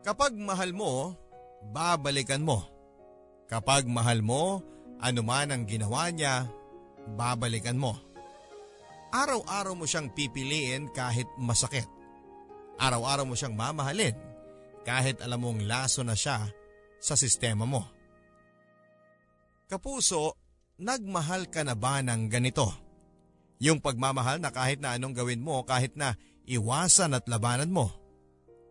Kapag mahal mo, babalikan mo. Kapag mahal mo, anuman ang ginawa niya, babalikan mo. Araw-araw mo siyang pipiliin kahit masakit. Araw-araw mo siyang mamahalin kahit alam mong laso na siya sa sistema mo. Kapuso, nagmahal ka na ba ng ganito? Yung pagmamahal na kahit na anong gawin mo, kahit na iwasan at labanan mo.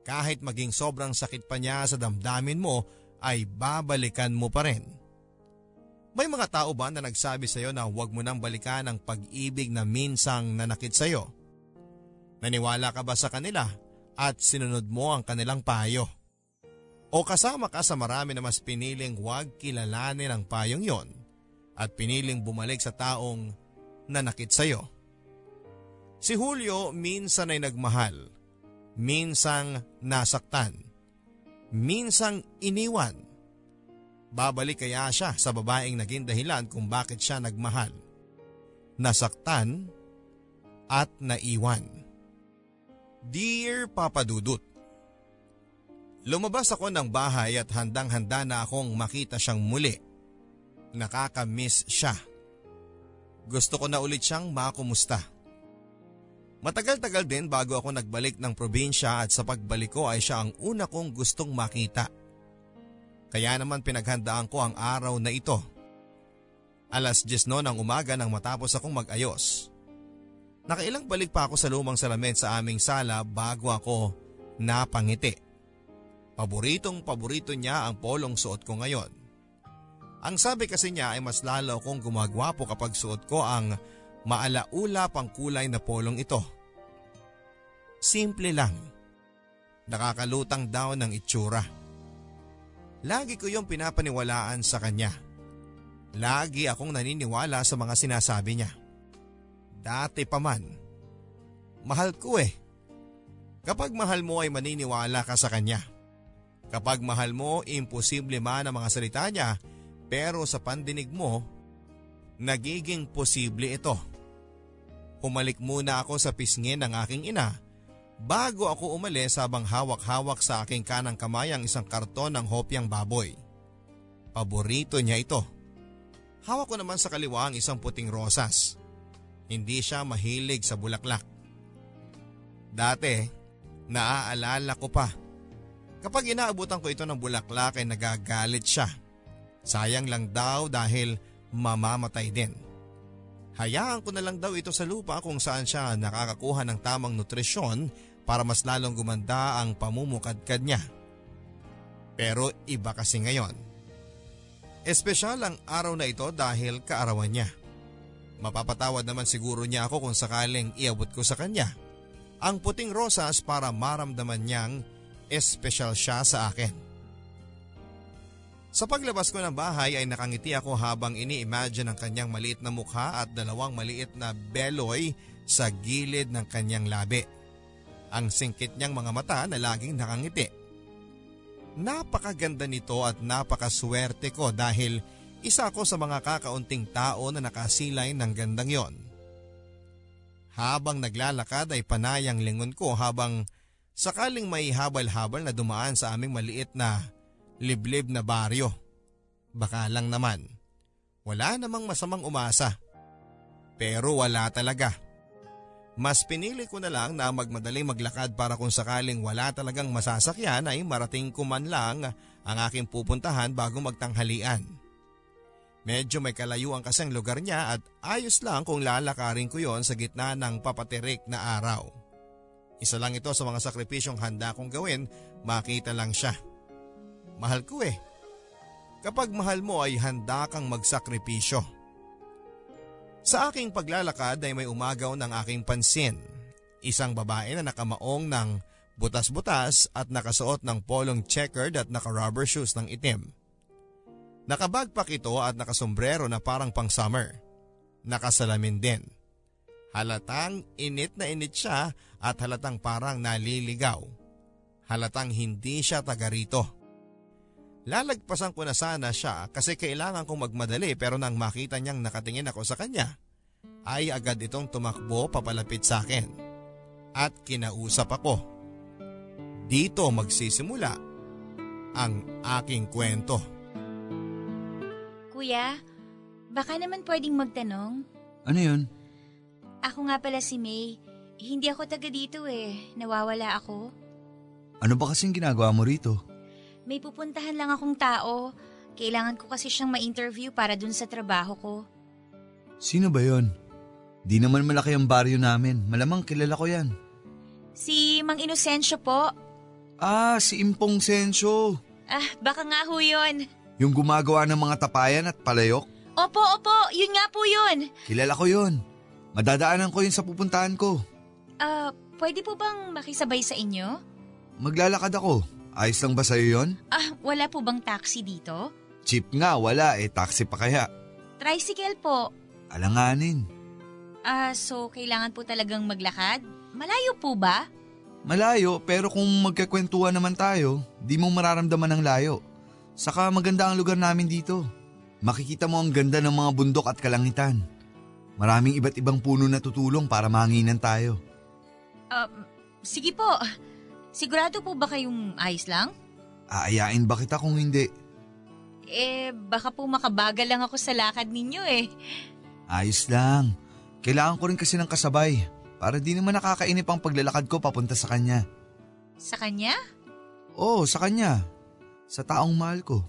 Kahit maging sobrang sakit pa niya sa damdamin mo, ay babalikan mo pa rin. May mga tao ba na nagsabi sa iyo na huwag mo nang balikan ang pag-ibig na minsang nanakit sa iyo? Naniwala ka ba sa kanila at sinunod mo ang kanilang payo? O kasama ka sa marami na mas piniling huwag kilalanin ang payong yon at piniling bumalik sa taong nanakit sa iyo. Si Julio minsan ay nagmahal, minsang nasaktan, minsang iniwan. Babalik kaya siya sa babaeng naging dahilan kung bakit siya nagmahal, nasaktan at naiwan. Dear Papa Dudut, Lumabas ako ng bahay at handang-handa na akong makita siyang muli. Nakakamiss siya. Gusto ko na ulit siyang makumusta. Matagal-tagal din bago ako nagbalik ng probinsya at sa pagbalik ko ay siya ang una kong gustong makita. Kaya naman pinaghandaan ko ang araw na ito. Alas 10 no ng umaga nang matapos akong mag-ayos. Nakailang balik pa ako sa lumang salamin sa aming sala bago ako napangiti. Paboritong paborito niya ang polong suot ko ngayon. Ang sabi kasi niya ay mas lalo akong gumagwapo kapag suot ko ang maalaula pang kulay na polong ito. Simple lang. Nakakalutang daw ng itsura. Lagi ko yung pinapaniwalaan sa kanya. Lagi akong naniniwala sa mga sinasabi niya. Dati pa man. Mahal ko eh. Kapag mahal mo ay maniniwala ka sa kanya. Kapag mahal mo, imposible man ang mga salita niya pero sa pandinig mo, nagiging posible ito. Umalik muna ako sa pisngin ng aking ina bago ako umalis habang hawak-hawak sa aking kanang kamay ang isang karton ng hopyang baboy. Paborito niya ito. Hawak ko naman sa kaliwa ang isang puting rosas. Hindi siya mahilig sa bulaklak. Dati, naaalala ko pa Kapag inaabutan ko ito ng bulaklak ay nagagalit siya. Sayang lang daw dahil mamamatay din. Hayaan ko na lang daw ito sa lupa kung saan siya nakakakuha ng tamang nutrisyon para mas lalong gumanda ang pamumukadkad niya. Pero iba kasi ngayon. Espesyal ang araw na ito dahil kaarawan niya. Mapapatawad naman siguro niya ako kung sakaling iabot ko sa kanya. Ang puting rosas para maramdaman niyang espesyal siya sa akin. Sa paglabas ko ng bahay ay nakangiti ako habang ini-imagine ang kanyang maliit na mukha at dalawang maliit na beloy sa gilid ng kanyang labi. Ang singkit niyang mga mata na laging nakangiti. Napakaganda nito at napakaswerte ko dahil isa ako sa mga kakaunting tao na nakasilay ng gandang yon. Habang naglalakad ay panayang lingon ko habang Sakaling may habal-habal na dumaan sa aming maliit na liblib na baryo. Baka lang naman. Wala namang masamang umasa. Pero wala talaga. Mas pinili ko na lang na magmadaling maglakad para kung sakaling wala talagang masasakyan ay marating ko man lang ang aking pupuntahan bago magtanghalian. Medyo may kalayuan kasi ang lugar niya at ayos lang kung lalakarin ko yon sa gitna ng papatirik na araw. Isa lang ito sa mga sakripisyong handa kong gawin, makita lang siya. Mahal ko eh. Kapag mahal mo ay handa kang magsakripisyo. Sa aking paglalakad ay may umagaw ng aking pansin. Isang babae na nakamaong ng butas-butas at nakasuot ng polong checkered at naka-rubber shoes ng itim. Nakabagpak ito at nakasombrero na parang pang summer. Nakasalamin din. Halatang init na init siya at halatang parang naliligaw. Halatang hindi siya taga rito. Lalagpasan ko na sana siya kasi kailangan kong magmadali pero nang makita niyang nakatingin ako sa kanya, ay agad itong tumakbo papalapit sa akin. At kinausap ako. Dito magsisimula ang aking kwento. Kuya, baka naman pwedeng magtanong. Ano yun? Ako nga pala si May. Hindi ako taga dito eh. Nawawala ako. Ano ba kasing ginagawa mo rito? May pupuntahan lang akong tao. Kailangan ko kasi siyang ma-interview para dun sa trabaho ko. Sino ba yon? Di naman malaki ang baryo namin. Malamang kilala ko yan. Si Mang Inocencio po. Ah, si Impong Sensyo. Ah, baka nga ho yun. Yung gumagawa ng mga tapayan at palayok. Opo, opo. Yun nga po yun. Kilala ko yun. Madadaanan ko yun sa pupuntahan ko. Ah, pwede po bang makisabay sa inyo? Maglalakad ako. Ayos lang ba sa'yo yun? Ah, wala po bang taxi dito? Jeep nga, wala eh. Taxi pa kaya. Tricycle po. Alanganin. Ah, so kailangan po talagang maglakad? Malayo po ba? Malayo pero kung magkakwentuhan naman tayo, di mo mararamdaman ang layo. Saka maganda ang lugar namin dito. Makikita mo ang ganda ng mga bundok at kalangitan. Maraming iba't ibang puno na tutulong para manginan tayo. Ah, sige po. Sigurado po ba kayong ayos lang? Aayain ba kita kung hindi? Eh, baka po makabagal lang ako sa lakad ninyo eh. Ayos lang. Kailangan ko rin kasi ng kasabay para di naman nakakainip ang paglalakad ko papunta sa kanya. Sa kanya? Oo, sa kanya. Sa taong mahal ko.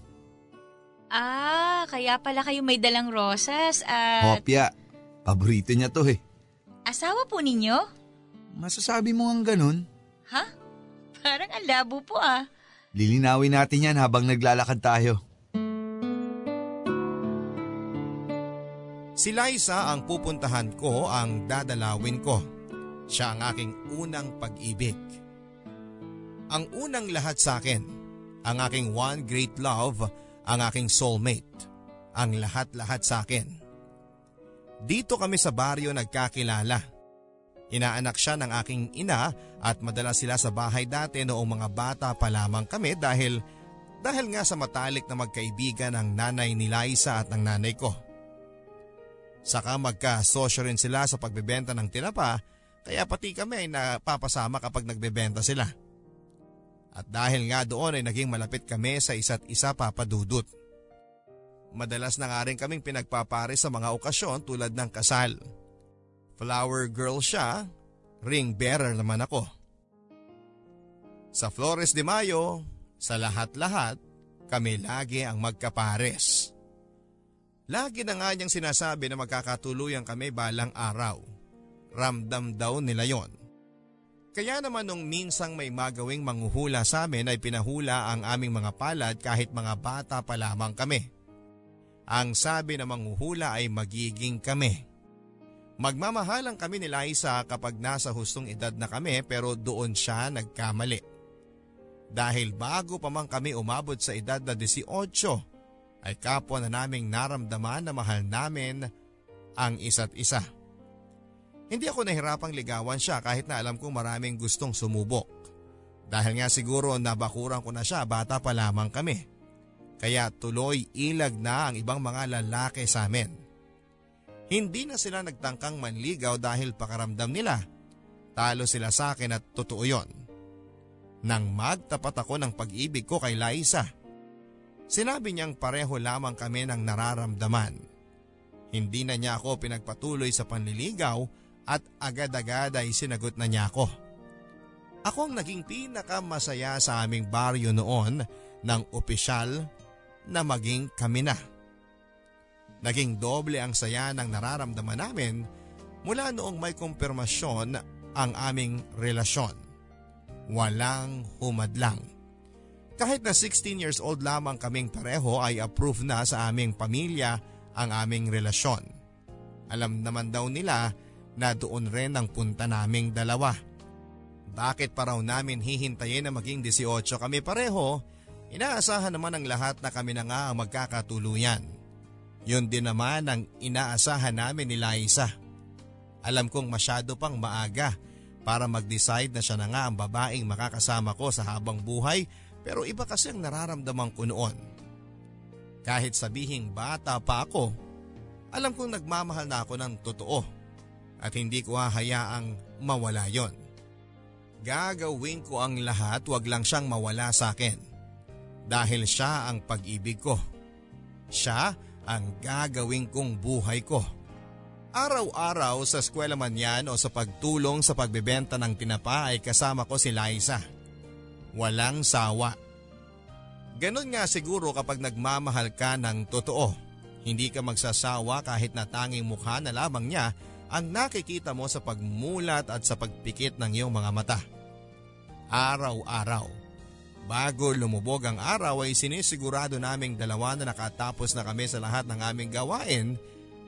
Ah, kaya pala kayo may dalang rosas at... Hopya. Paborito niya to eh. Asawa po ninyo? Masasabi mo ang ganun? Ha? Parang ang labo po ah. Lilinawin natin yan habang naglalakad tayo. Si Liza ang pupuntahan ko ang dadalawin ko. Siya ang aking unang pag-ibig. Ang unang lahat sa akin, ang aking one great love, ang aking soulmate, ang lahat-lahat sa akin. Dito kami sa baryo nagkakilala. Inaanak siya ng aking ina at madalas sila sa bahay dati noong mga bata pa lamang kami dahil dahil nga sa matalik na magkaibigan ang nanay ni Liza at ng nanay ko. Saka magka-sosyo rin sila sa pagbebenta ng tinapa kaya pati kami ay napapasama kapag nagbebenta sila. At dahil nga doon ay naging malapit kami sa isa't isa papadudot. Madalas na nga rin kaming pinagpapare sa mga okasyon tulad ng kasal. Flower girl siya, ring bearer naman ako. Sa Flores de Mayo, sa lahat-lahat, kami lagi ang magkapares. Lagi na nga niyang sinasabi na magkakatuluyan kami balang araw. Ramdam daw nila yon. Kaya naman nung minsang may magawing manghuhula sa amin ay pinahula ang aming mga palad kahit mga bata pa lamang kami. Ang sabi ng manghuhula ay magiging kami. Magmamahalang kami ni Liza kapag nasa hustong edad na kami pero doon siya nagkamali. Dahil bago pa man kami umabot sa edad na 18 ay kapwa na naming naramdaman na mahal namin ang isa't isa. Hindi ako nahirapang ligawan siya kahit na alam kong maraming gustong sumubok. Dahil nga siguro nabakuran ko na siya bata pa lamang kami. Kaya tuloy ilag na ang ibang mga lalaki sa amin. Hindi na sila nagtangkang manligaw dahil pakaramdam nila. Talo sila sa akin at totoo yon. Nang magtapat ako ng pag-ibig ko kay Liza, sinabi niyang pareho lamang kami ng nararamdaman. Hindi na niya ako pinagpatuloy sa panliligaw at agad-agad ay sinagot na niya ako. Ako ang naging pinakamasaya sa aming baryo noon ng opisyal na maging kami na. Naging doble ang saya ng nararamdaman namin mula noong may kumpirmasyon ang aming relasyon. Walang humadlang. Kahit na 16 years old lamang kaming pareho ay approve na sa aming pamilya ang aming relasyon. Alam naman daw nila na doon rin ang punta naming dalawa. Bakit pa raw namin hihintayin na maging 18 kami pareho? Inaasahan naman ng lahat na kami na nga ang magkakatuluyan. Yun din naman ang inaasahan namin ni Liza. Alam kong masyado pang maaga para mag-decide na siya na nga ang babaeng makakasama ko sa habang buhay pero iba kasi ang nararamdaman ko noon. Kahit sabihing bata pa ako, alam kong nagmamahal na ako ng totoo at hindi ko hahayaang mawala yon. Gagawin ko ang lahat wag lang siyang mawala sa akin. Dahil siya ang pag-ibig ko. Siya ang gagawin kong buhay ko. Araw-araw sa eskwela man yan o sa pagtulong sa pagbebenta ng tinapa ay kasama ko si Liza. Walang sawa. Ganon nga siguro kapag nagmamahal ka ng totoo. Hindi ka magsasawa kahit na tanging mukha na lamang niya ang nakikita mo sa pagmulat at sa pagpikit ng iyong mga mata. Araw-araw. Bago lumubog ang araw ay sinisigurado naming dalawa na nakatapos na kami sa lahat ng aming gawain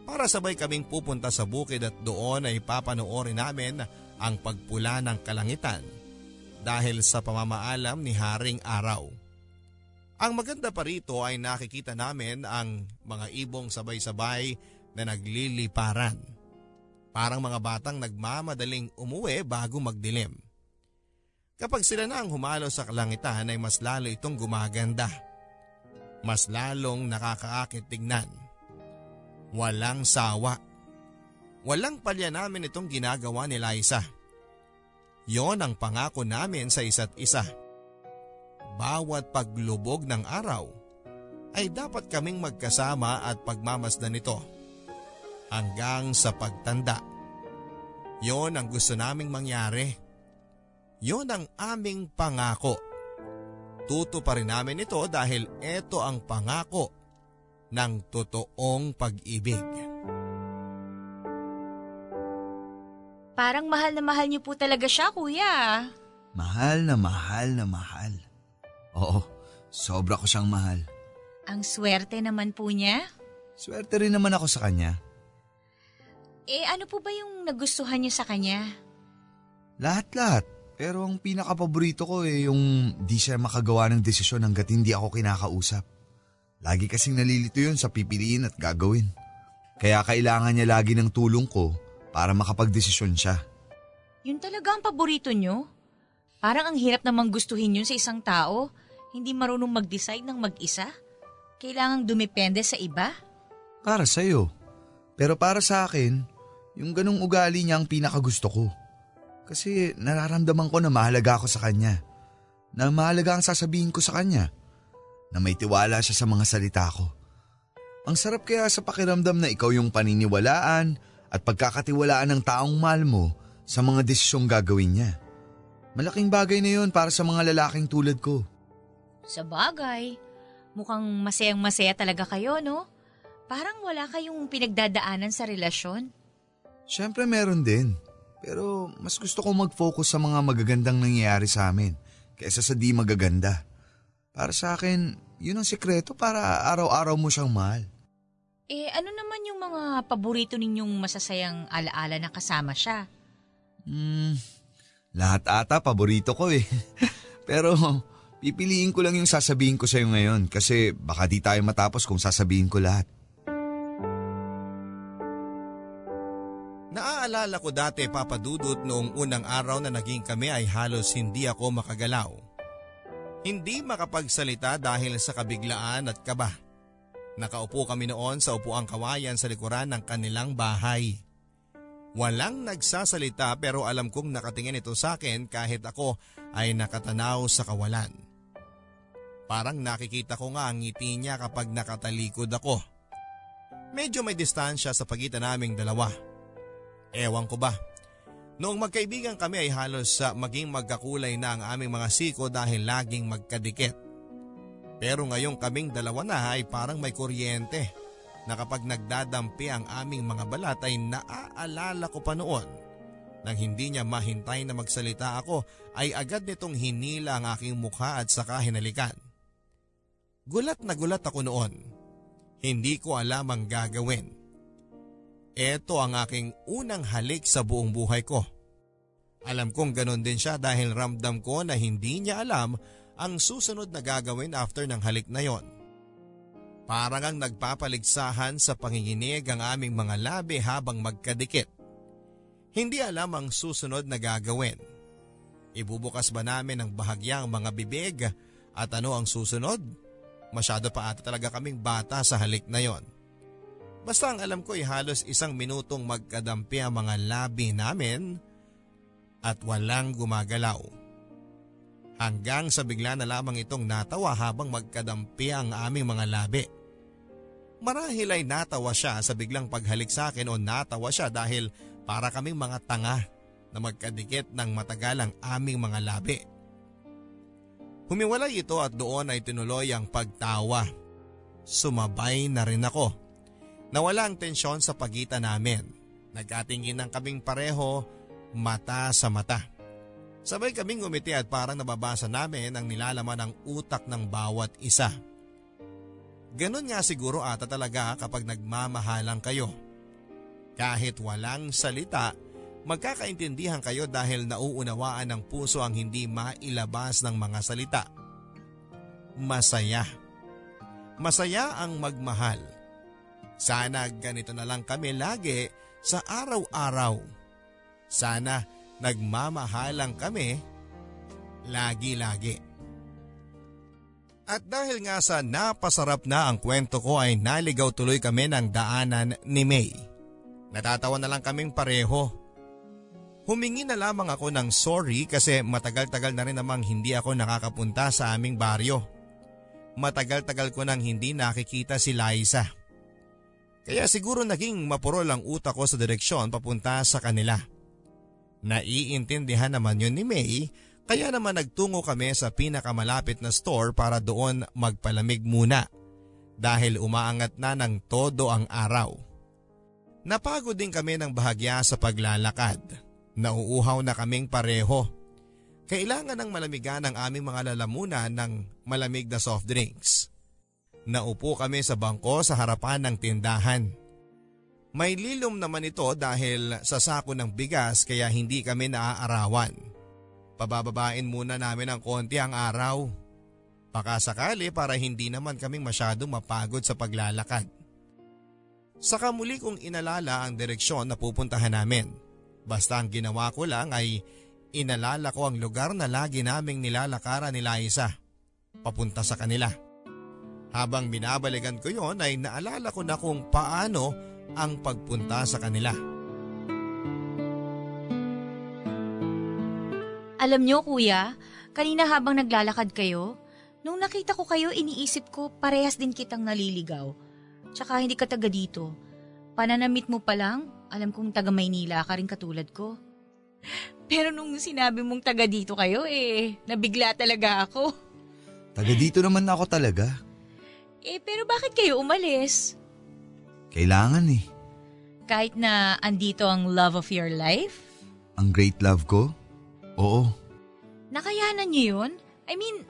para sabay kaming pupunta sa bukid at doon ay papanoorin namin ang pagpula ng kalangitan dahil sa pamamaalam ni Haring Araw. Ang maganda pa rito ay nakikita namin ang mga ibong sabay-sabay na nagliliparan. Parang mga batang nagmamadaling umuwi bago magdilim. Kapag sila na ang humalo sa kalangitan ay mas lalo itong gumaganda. Mas lalong nakakaakit tignan. Walang sawa. Walang palya namin itong ginagawa ni Liza. Yon ang pangako namin sa isa't isa bawat paglubog ng araw ay dapat kaming magkasama at pagmamasdan nito hanggang sa pagtanda. Yon ang gusto naming mangyari. Yon ang aming pangako. Tuto pa rin namin ito dahil ito ang pangako ng totoong pag-ibig. Parang mahal na mahal niyo po talaga siya, kuya. Mahal na mahal na mahal. Oo, sobra ko siyang mahal. Ang swerte naman po niya. Swerte rin naman ako sa kanya. Eh ano po ba yung nagustuhan niyo sa kanya? Lahat-lahat. Pero ang pinakapaborito ko eh yung di siya makagawa ng desisyon hanggat hindi ako kinakausap. Lagi kasing nalilito yun sa pipiliin at gagawin. Kaya kailangan niya lagi ng tulong ko para makapagdesisyon siya. Yun talaga ang paborito niyo? Parang ang hirap namang gustuhin yun sa isang tao hindi marunong mag-decide ng mag-isa? Kailangang dumepende sa iba? Para sa'yo. Pero para sa akin, yung ganong ugali niya ang pinakagusto ko. Kasi nararamdaman ko na mahalaga ako sa kanya. Na mahalaga ang sasabihin ko sa kanya. Na may tiwala siya sa mga salita ko. Ang sarap kaya sa pakiramdam na ikaw yung paniniwalaan at pagkakatiwalaan ng taong mahal mo sa mga desisyong gagawin niya. Malaking bagay na yon para sa mga lalaking tulad ko. Sa bagay, mukhang masayang masaya talaga kayo, no? Parang wala kayong pinagdadaanan sa relasyon. Siyempre meron din. Pero mas gusto ko mag-focus sa mga magagandang nangyayari sa amin kaysa sa di magaganda. Para sa akin, yun ang sikreto para araw-araw mo siyang mahal. Eh ano naman yung mga paborito ninyong masasayang alaala na kasama siya? Hmm, lahat ata paborito ko eh. Pero Pipiliin ko lang yung sasabihin ko sa'yo ngayon kasi baka di tayo matapos kung sasabihin ko lahat. Naaalala ko dati papadudot noong unang araw na naging kami ay halos hindi ako makagalaw. Hindi makapagsalita dahil sa kabiglaan at kaba. Nakaupo kami noon sa upuang kawayan sa likuran ng kanilang bahay. Walang nagsasalita pero alam kong nakatingin ito sa akin kahit ako ay nakatanaw sa kawalan. Parang nakikita ko nga ang ngiti niya kapag nakatalikod ako. Medyo may distansya sa pagitan naming dalawa. Ewan ko ba, noong magkaibigan kami ay halos sa maging magkakulay na ang aming mga siko dahil laging magkadikit. Pero ngayong kaming dalawa na ay parang may kuryente na kapag nagdadampi ang aming mga balat ay naaalala ko pa noon nang hindi niya mahintay na magsalita ako ay agad nitong hinila ang aking mukha at saka hinalikan. Gulat na gulat ako noon. Hindi ko alam ang gagawin. Ito ang aking unang halik sa buong buhay ko. Alam kong ganon din siya dahil ramdam ko na hindi niya alam ang susunod na gagawin after ng halik na yon. Parang ang nagpapaligsahan sa panginginig ang aming mga labi habang magkadikit. Hindi alam ang susunod na gagawin. Ibubukas ba namin ang bahagyang mga bibig at ano ang susunod? Masyado pa ata talaga kaming bata sa halik na yon. Basta ang alam ko ay halos isang minutong magkadampi ang mga labi namin at walang gumagalaw. Hanggang sa bigla na lamang itong natawa habang magkadampi ang aming mga labi. Marahil ay natawa siya sa biglang paghalik sa akin o natawa siya dahil para kaming mga tanga na magkadikit ng matagal ang aming mga labi. Humiwalay ito at doon ay tinuloy ang pagtawa. Sumabay na rin ako. Nawala ang tensyon sa pagitan namin. Nagkatingin ng kaming pareho, mata sa mata. Sabay kaming ngumiti at parang nababasa namin ang nilalaman ng utak ng bawat isa. Ganon nga siguro ata talaga kapag nagmamahalang kayo. Kahit walang salita, magkakaintindihan kayo dahil nauunawaan ng puso ang hindi mailabas ng mga salita. Masaya. Masaya ang magmahal. Sana ganito na lang kami lagi sa araw-araw. Sana nagmamahalang kami lagi-lagi. At dahil nga sa napasarap na ang kwento ko ay naligaw tuloy kami ng daanan ni May. Natatawa na lang kaming pareho. Humingi na lamang ako ng sorry kasi matagal-tagal na rin namang hindi ako nakakapunta sa aming baryo. Matagal-tagal ko nang hindi nakikita si Liza. Kaya siguro naging mapurol ang utak ko sa direksyon papunta sa kanila. Naiintindihan naman yun ni May kaya naman nagtungo kami sa pinakamalapit na store para doon magpalamig muna dahil umaangat na ng todo ang araw. Napagod din kami ng bahagya sa paglalakad. Nauuhaw na kaming pareho. Kailangan ng malamigan ang aming mga lalamunan ng malamig na soft drinks. Naupo kami sa bangko sa harapan ng tindahan. May lilom naman ito dahil sa sako ng bigas kaya hindi kami naaarawan. Pabababain muna namin ang konti ang araw. Pakasakali para hindi naman kaming masyadong mapagod sa paglalakad. Saka muli kong inalala ang direksyon na pupuntahan namin. Basta ang ginawa ko lang ay inalala ko ang lugar na lagi naming nilalakaran ni Liza. Papunta sa kanila. Habang binabalikan ko yon ay naalala ko na kung paano ang pagpunta sa kanila. Alam nyo kuya, kanina habang naglalakad kayo, nung nakita ko kayo iniisip ko parehas din kitang naliligaw. Tsaka hindi ka taga dito. Pananamit mo pa lang, alam kong taga Maynila ka rin katulad ko. Pero nung sinabi mong taga dito kayo eh, nabigla talaga ako. Taga dito naman ako talaga. Eh pero bakit kayo umalis? Kailangan eh. Kahit na andito ang love of your life? Ang great love ko? Oo. Nakayanan niyo yun? I mean,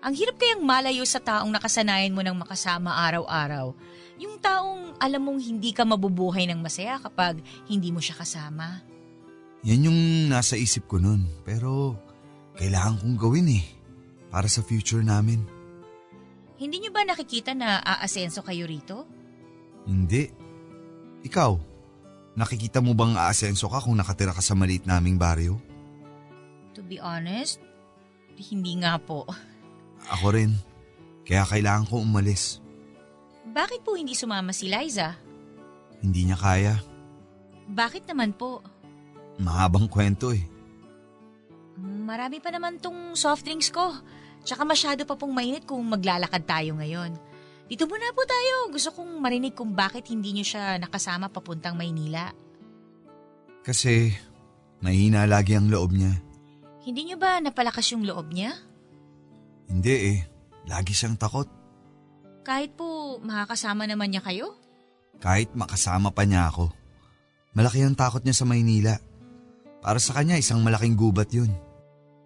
ang hirap kayang malayo sa taong nakasanayan mo ng makasama araw-araw. Yung taong alam mong hindi ka mabubuhay ng masaya kapag hindi mo siya kasama. Yan yung nasa isip ko nun. Pero kailangan kong gawin eh. Para sa future namin. Hindi niyo ba nakikita na aasenso kayo rito? Hindi. Ikaw, nakikita mo bang aasenso ka kung nakatira ka sa maliit naming baryo? To be honest, hindi nga po. Ako rin. Kaya kailangan ko umalis. Bakit po hindi sumama si Liza? Hindi niya kaya. Bakit naman po? Mahabang kwento eh. Marami pa naman tong soft drinks ko. Tsaka masyado pa pong mainit kung maglalakad tayo ngayon. Dito muna po tayo. Gusto kong marinig kung bakit hindi niyo siya nakasama papuntang Maynila. Kasi mahina lagi ang loob niya. Hindi niyo ba napalakas yung loob niya? Hindi eh. Lagi siyang takot. Kahit po makakasama naman niya kayo? Kahit makasama pa niya ako. Malaki ang takot niya sa Maynila. Para sa kanya isang malaking gubat yun.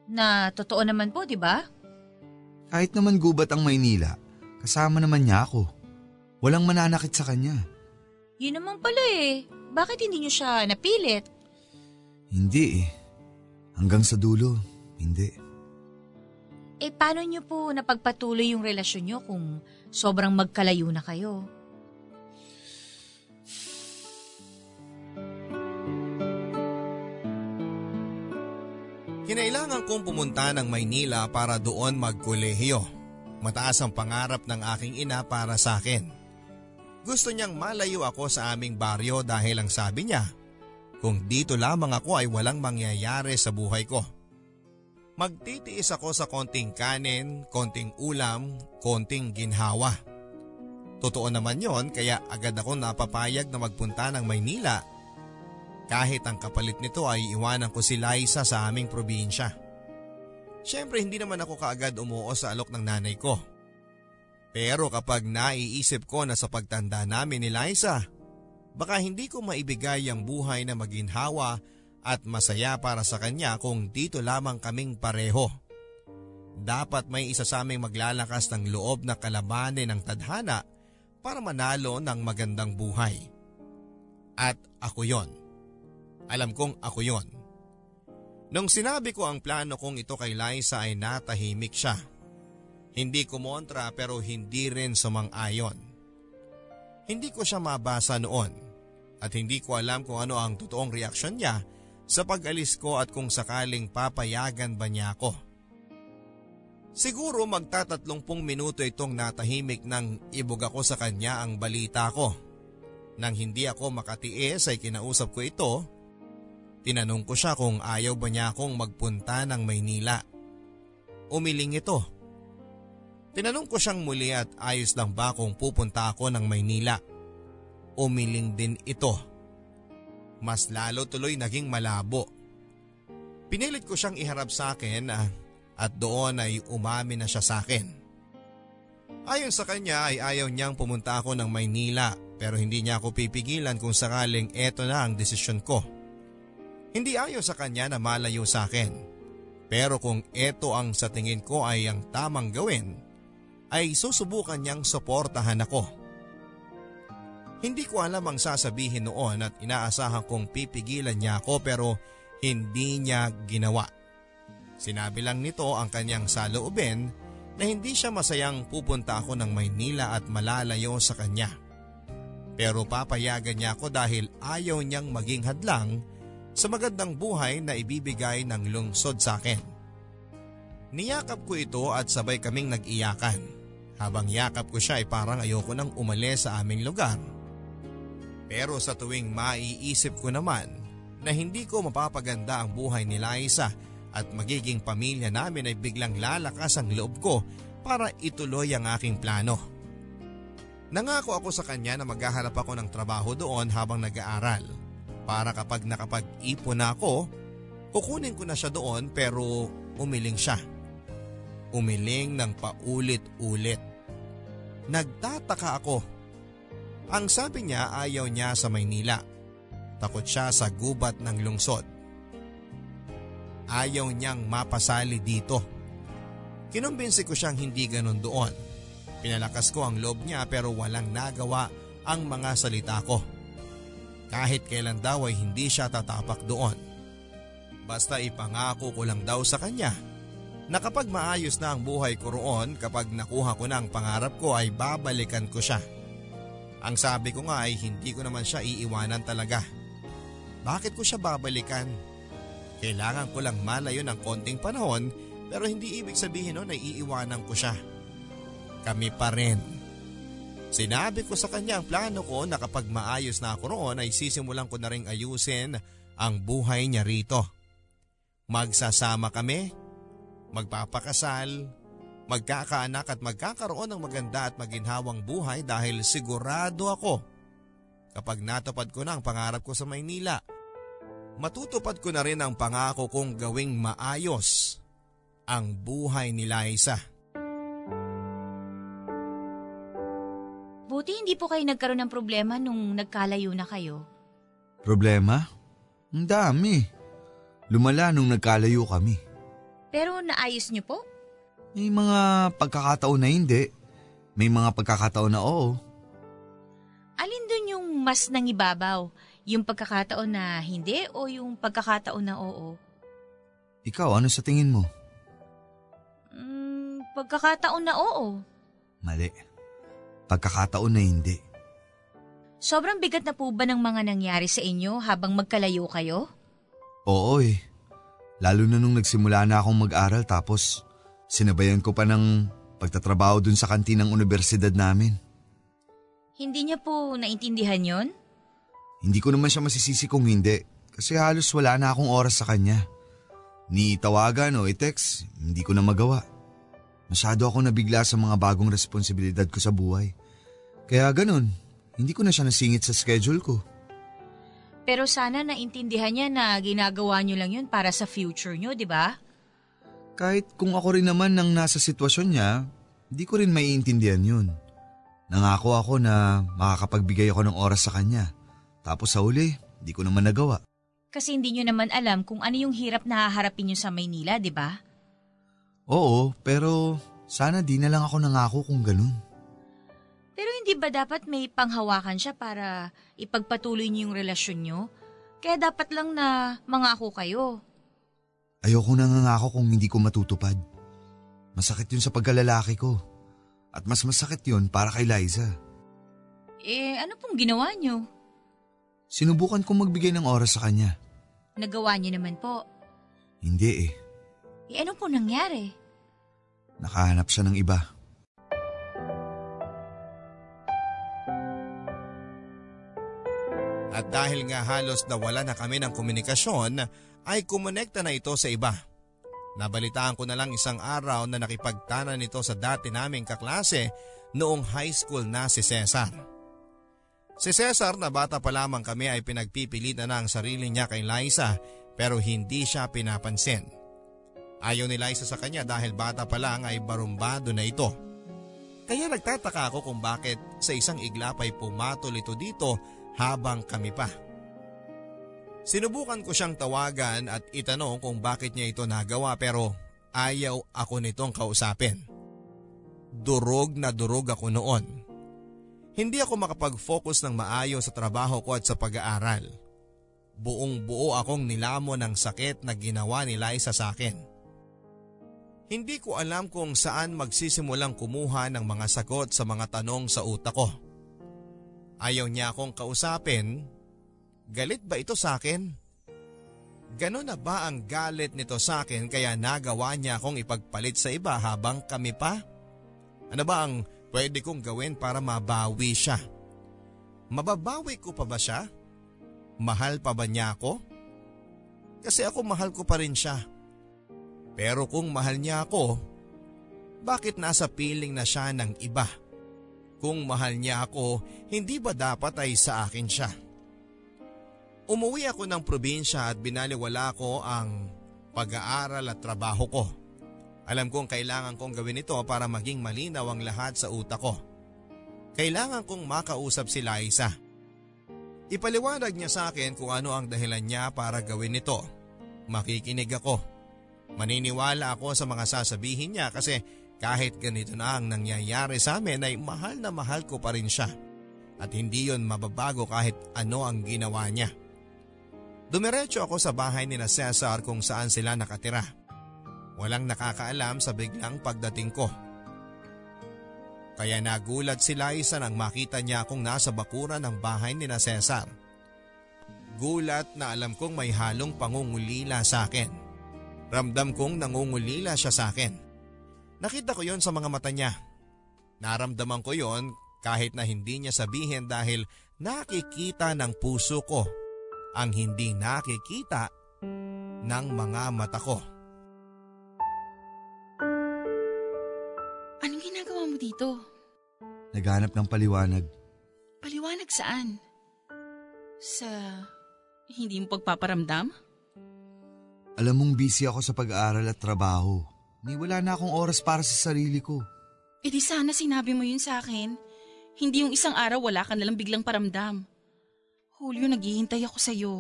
Na totoo naman po, di ba? Kahit naman gubat ang Maynila, kasama naman niya ako. Walang mananakit sa kanya. Yun naman pala eh. Bakit hindi niyo siya napilit? Hindi eh. Hanggang sa dulo, hindi. Eh paano niyo po napagpatuloy yung relasyon niyo kung sobrang magkalayo na kayo? Kinailangan kong pumunta ng Maynila para doon magkolehiyo. Mataas ang pangarap ng aking ina para sa akin. Gusto niyang malayo ako sa aming baryo dahil ang sabi niya, kung dito lamang ako ay walang mangyayari sa buhay ko. Magtitiis ako sa konting kanin, konting ulam, konting ginhawa. Totoo naman yon kaya agad ako napapayag na magpunta ng Maynila kahit ang kapalit nito ay iwanan ko si Liza sa aming probinsya. Siyempre hindi naman ako kaagad umuo sa alok ng nanay ko. Pero kapag naiisip ko na sa pagtanda namin ni Liza, baka hindi ko maibigay ang buhay na maginhawa at masaya para sa kanya kung dito lamang kaming pareho. Dapat may isa sa aming maglalakas ng loob na kalabanin ng tadhana para manalo ng magandang buhay. At ako yon. Alam kong ako yon. Nung sinabi ko ang plano kong ito kay Liza ay natahimik siya. Hindi kumontra pero hindi rin sumang-ayon. Hindi ko siya mabasa noon at hindi ko alam kung ano ang totoong reaksyon niya sa pag-alis ko at kung sakaling papayagan ba niya ako. Siguro magtatatlongpung minuto itong natahimik nang ibog ako sa kanya ang balita ko. Nang hindi ako makatiis ay kinausap ko ito. Tinanong ko siya kung ayaw ba niya akong magpunta ng Maynila. Umiling ito. Tinanong ko siyang muli at ayos lang ba kung pupunta ako ng Maynila. Umiling din ito mas lalo tuloy naging malabo. Pinilit ko siyang iharap sa akin ah, at doon ay umami na siya sa akin. Ayon sa kanya ay ayaw niyang pumunta ako ng Maynila pero hindi niya ako pipigilan kung sakaling eto na ang desisyon ko. Hindi ayaw sa kanya na malayo sa akin. Pero kung eto ang sa tingin ko ay ang tamang gawin, ay susubukan niyang suportahan ako. Hindi ko alam ang sasabihin noon at inaasahan kong pipigilan niya ako pero hindi niya ginawa. Sinabi lang nito ang kanyang saloobin na hindi siya masayang pupunta ako ng Maynila at malalayo sa kanya. Pero papayagan niya ako dahil ayaw niyang maging hadlang sa magandang buhay na ibibigay ng lungsod sa akin. Niyakap ko ito at sabay kaming nag-iyakan. Habang yakap ko siya ay parang ayoko nang umalis sa aming lugar pero sa tuwing maiisip ko naman na hindi ko mapapaganda ang buhay ni Liza at magiging pamilya namin ay biglang lalakas ang loob ko para ituloy ang aking plano. Nangako ako sa kanya na maghahanap ako ng trabaho doon habang nag-aaral para kapag nakapag-ipon na ako, kukunin ko na siya doon pero umiling siya. Umiling ng paulit-ulit. Nagtataka ako ang sabi niya ayaw niya sa Maynila. Takot siya sa gubat ng lungsod. Ayaw niyang mapasali dito. Kinumbinsi ko siyang hindi ganun doon. Pinalakas ko ang loob niya pero walang nagawa ang mga salita ko. Kahit kailan daw ay hindi siya tatapak doon. Basta ipangako ko lang daw sa kanya na kapag maayos na ang buhay ko roon kapag nakuha ko na ang pangarap ko ay babalikan ko siya. Ang sabi ko nga ay hindi ko naman siya iiwanan talaga. Bakit ko siya babalikan? Kailangan ko lang malayo ng konting panahon pero hindi ibig sabihin nun ay iiwanan ko siya. Kami pa rin. Sinabi ko sa kanya ang plano ko na kapag maayos na ako roon ay sisimulan ko na rin ayusin ang buhay niya rito. Magsasama kami, magpapakasal, magkakaanak at magkakaroon ng maganda at maginhawang buhay dahil sigurado ako kapag natupad ko na ang pangarap ko sa Maynila. Matutupad ko na rin ang pangako kong gawing maayos ang buhay ni Liza. Buti hindi po kayo nagkaroon ng problema nung nagkalayo na kayo. Problema? Ang dami. Lumala nung nagkalayo kami. Pero naayos niyo po? May mga pagkakataon na hindi. May mga pagkakataon na oo. Alin dun yung mas nangibabaw? Yung pagkakataon na hindi o yung pagkakataon na oo? Ikaw, ano sa tingin mo? Mm, pagkakataon na oo. Mali. Pagkakataon na hindi. Sobrang bigat na po ba ng mga nangyari sa inyo habang magkalayo kayo? Oo eh. Lalo na nung nagsimula na akong mag-aral tapos Sinabayan ko pa ng pagtatrabaho dun sa kantinang universidad namin. Hindi niya po naintindihan yon? Hindi ko naman siya masisisi kung hindi kasi halos wala na akong oras sa kanya. Ni tawagan o i-text, hindi ko na magawa. Masyado ako nabigla sa mga bagong responsibilidad ko sa buhay. Kaya ganun, hindi ko na siya nasingit sa schedule ko. Pero sana naintindihan niya na ginagawa niyo lang yun para sa future niyo, di ba? Kahit kung ako rin naman nang nasa sitwasyon niya, hindi ko rin maiintindihan yun. Nangako ako na makakapagbigay ako ng oras sa kanya. Tapos sa uli, hindi ko naman nagawa. Kasi hindi niyo naman alam kung ano yung hirap na haharapin niyo sa Maynila, di ba? Oo, pero sana di na lang ako nangako kung ganun. Pero hindi ba dapat may panghawakan siya para ipagpatuloy niyo yung relasyon niyo? Kaya dapat lang na mangako kayo. Ayoko nangangako kung hindi ko matutupad. Masakit yun sa pagkalalaki ko. At mas masakit yun para kay Liza. Eh, ano pong ginawa niyo? Sinubukan kong magbigay ng oras sa kanya. Nagawa niyo naman po. Hindi eh. Eh, ano po nangyari? Nakahanap siya ng iba. At dahil nga halos nawala na kami ng komunikasyon, ay kumonekta na ito sa iba. Nabalitaan ko na lang isang araw na nakipagtanan nito sa dati naming kaklase noong high school na si Cesar. Si Cesar na bata pa lamang kami ay pinagpipilitan na ang sarili niya kay Liza pero hindi siya pinapansin. Ayaw ni Liza sa kanya dahil bata pa lang ay barumbado na ito. Kaya nagtataka ako kung bakit sa isang iglap ay pumatol ito dito habang kami pa. Sinubukan ko siyang tawagan at itanong kung bakit niya ito nagawa pero ayaw ako nitong kausapin. Durog na durog ako noon. Hindi ako makapag-focus ng maayos sa trabaho ko at sa pag-aaral. Buong buo akong nilamon ng sakit na ginawa ni Liza sa akin. Hindi ko alam kung saan magsisimulang kumuha ng mga sagot sa mga tanong sa utak ko. Ayaw niya akong kausapin Galit ba ito sa akin? Ganon na ba ang galit nito sa akin kaya nagawa niya akong ipagpalit sa iba habang kami pa? Ano ba ang pwede kong gawin para mabawi siya? Mababawi ko pa ba siya? Mahal pa ba niya ako? Kasi ako mahal ko pa rin siya. Pero kung mahal niya ako, bakit nasa piling na siya ng iba? Kung mahal niya ako, hindi ba dapat ay sa akin siya? Umuwi ako ng probinsya at binaliwala ko ang pag-aaral at trabaho ko. Alam kong kailangan kong gawin ito para maging malinaw ang lahat sa utak ko. Kailangan kong makausap si Liza. Ipaliwanag niya sa akin kung ano ang dahilan niya para gawin ito. Makikinig ako. Maniniwala ako sa mga sasabihin niya kasi kahit ganito na ang nangyayari sa amin ay mahal na mahal ko pa rin siya. At hindi yon mababago kahit ano ang ginawa niya. Dumiretso ako sa bahay ni na Cesar kung saan sila nakatira. Walang nakakaalam sa biglang pagdating ko. Kaya nagulat si Liza nang makita niya akong nasa bakuran ng bahay ni na Cesar. Gulat na alam kong may halong pangungulila sa akin. Ramdam kong nangungulila siya sa akin. Nakita ko yon sa mga mata niya. Naramdaman ko yon kahit na hindi niya sabihin dahil nakikita ng puso ko ang hindi nakikita ng mga mata ko. Anong ginagawa mo dito? Naghanap ng paliwanag. Paliwanag saan? Sa hindi mo pagpaparamdam? Alam mong busy ako sa pag-aaral at trabaho. Ni wala na akong oras para sa sarili ko. E di sana sinabi mo yun sa akin. Hindi yung isang araw wala ka nalang biglang paramdam. Julio, naghihintay ako sa'yo.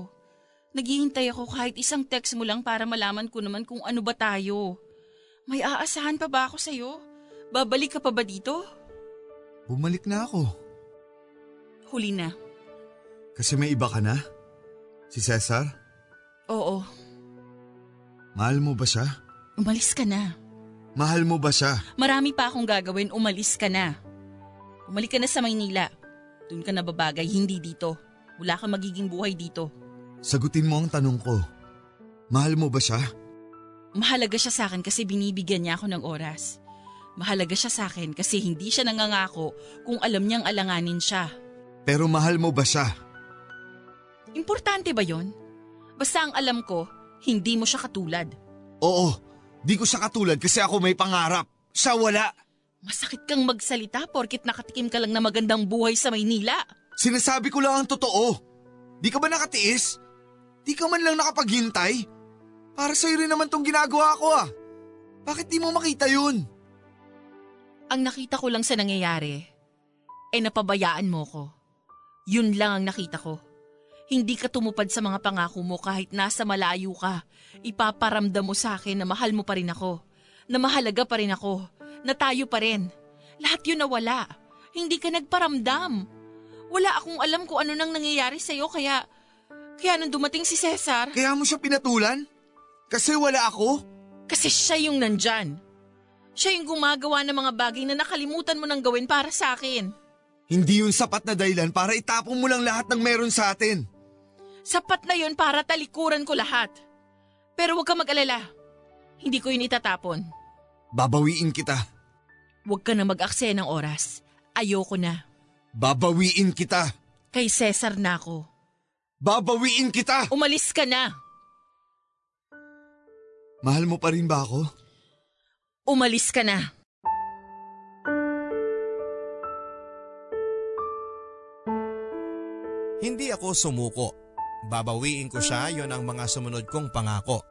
Naghihintay ako kahit isang text mo lang para malaman ko naman kung ano ba tayo. May aasahan pa ba ako sa'yo? Babalik ka pa ba dito? Bumalik na ako. Huli na. Kasi may iba ka na? Si Cesar? Oo, Mahal mo ba siya? umalis ka na. Mahal mo ba siya? Marami pa akong gagawin, umalis ka na. Umalik ka na sa Maynila. Doon ka nababagay, hindi dito. Wala kang magiging buhay dito. Sagutin mo ang tanong ko. Mahal mo ba siya? Mahalaga siya sa akin kasi binibigyan niya ako ng oras. Mahalaga siya sa akin kasi hindi siya nangangako kung alam niyang alanganin siya. Pero mahal mo ba siya? Importante ba yon? Basta ang alam ko, hindi mo siya katulad. Oo, di ko siya katulad kasi ako may pangarap. Siya wala. Masakit kang magsalita porkit nakatikim ka lang na magandang buhay sa Maynila. Sinasabi ko lang ang totoo. Di ka ba nakatiis? Di ka man lang nakapaghintay? Para sa'yo rin naman tong ginagawa ko ah. Bakit di mo makita yun? Ang nakita ko lang sa nangyayari, ay napabayaan mo ko. Yun lang ang nakita ko. Hindi ka tumupad sa mga pangako mo kahit nasa malayo ka. Ipaparamdam mo sa akin na mahal mo pa rin ako. Na mahalaga pa rin ako. Na tayo pa rin. Lahat yun nawala. Hindi ka nagparamdam. Wala akong alam kung ano nang nangyayari sa'yo kaya... Kaya nung dumating si Cesar... Kaya mo siya pinatulan? Kasi wala ako? Kasi siya yung nandyan. Siya yung gumagawa ng mga bagay na nakalimutan mo nang gawin para sa akin. Hindi yun sapat na dahilan para itapon mo lang lahat ng meron sa atin. Sapat na yun para talikuran ko lahat. Pero huwag ka mag-alala. Hindi ko yun itatapon. Babawiin kita. Huwag ka na mag-akse ng oras. Ayoko na. Babawiin kita. Kay Cesar na ako. Babawiin kita! Umalis ka na. Mahal mo pa rin ba ako? Umalis ka na. Hindi ako sumuko. Babawiin ko siya yon ang mga sumunod kong pangako.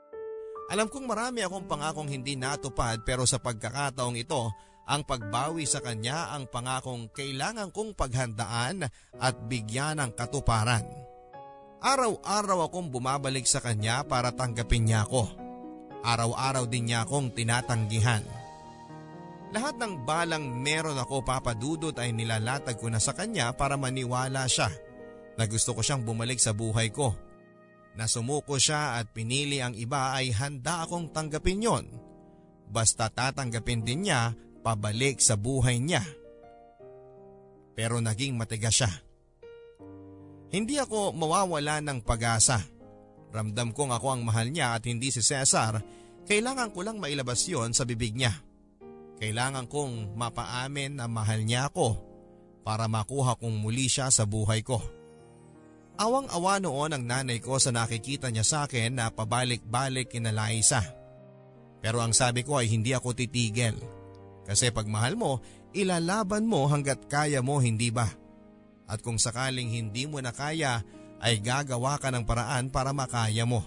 Alam kong marami akong pangakong hindi natupad pero sa pagkakataong ito, ang pagbawi sa kanya ang pangakong kailangan kong paghandaan at bigyan ng katuparan. Araw-araw akong bumabalik sa kanya para tanggapin niya ako. Araw-araw din niya akong tinatanggihan. Lahat ng balang meron ako papadudot ay nilalatag ko na sa kanya para maniwala siya na gusto ko siyang bumalik sa buhay ko. Na sumuko siya at pinili ang iba ay handa akong tanggapin yon. Basta tatanggapin din niya pabalik sa buhay niya. Pero naging matigas siya. Hindi ako mawawala ng pag-asa. Ramdam kong ako ang mahal niya at hindi si Cesar, kailangan ko lang mailabas yon sa bibig niya. Kailangan kong mapaamin na mahal niya ako para makuha kong muli siya sa buhay ko. Awang-awa noon ang nanay ko sa nakikita niya sa akin na pabalik-balik kina Liza. Pero ang sabi ko ay hindi ako titigil. Kasi pag mahal mo, ilalaban mo hanggat kaya mo hindi ba? At kung sakaling hindi mo na kaya, ay gagawa ka ng paraan para makaya mo.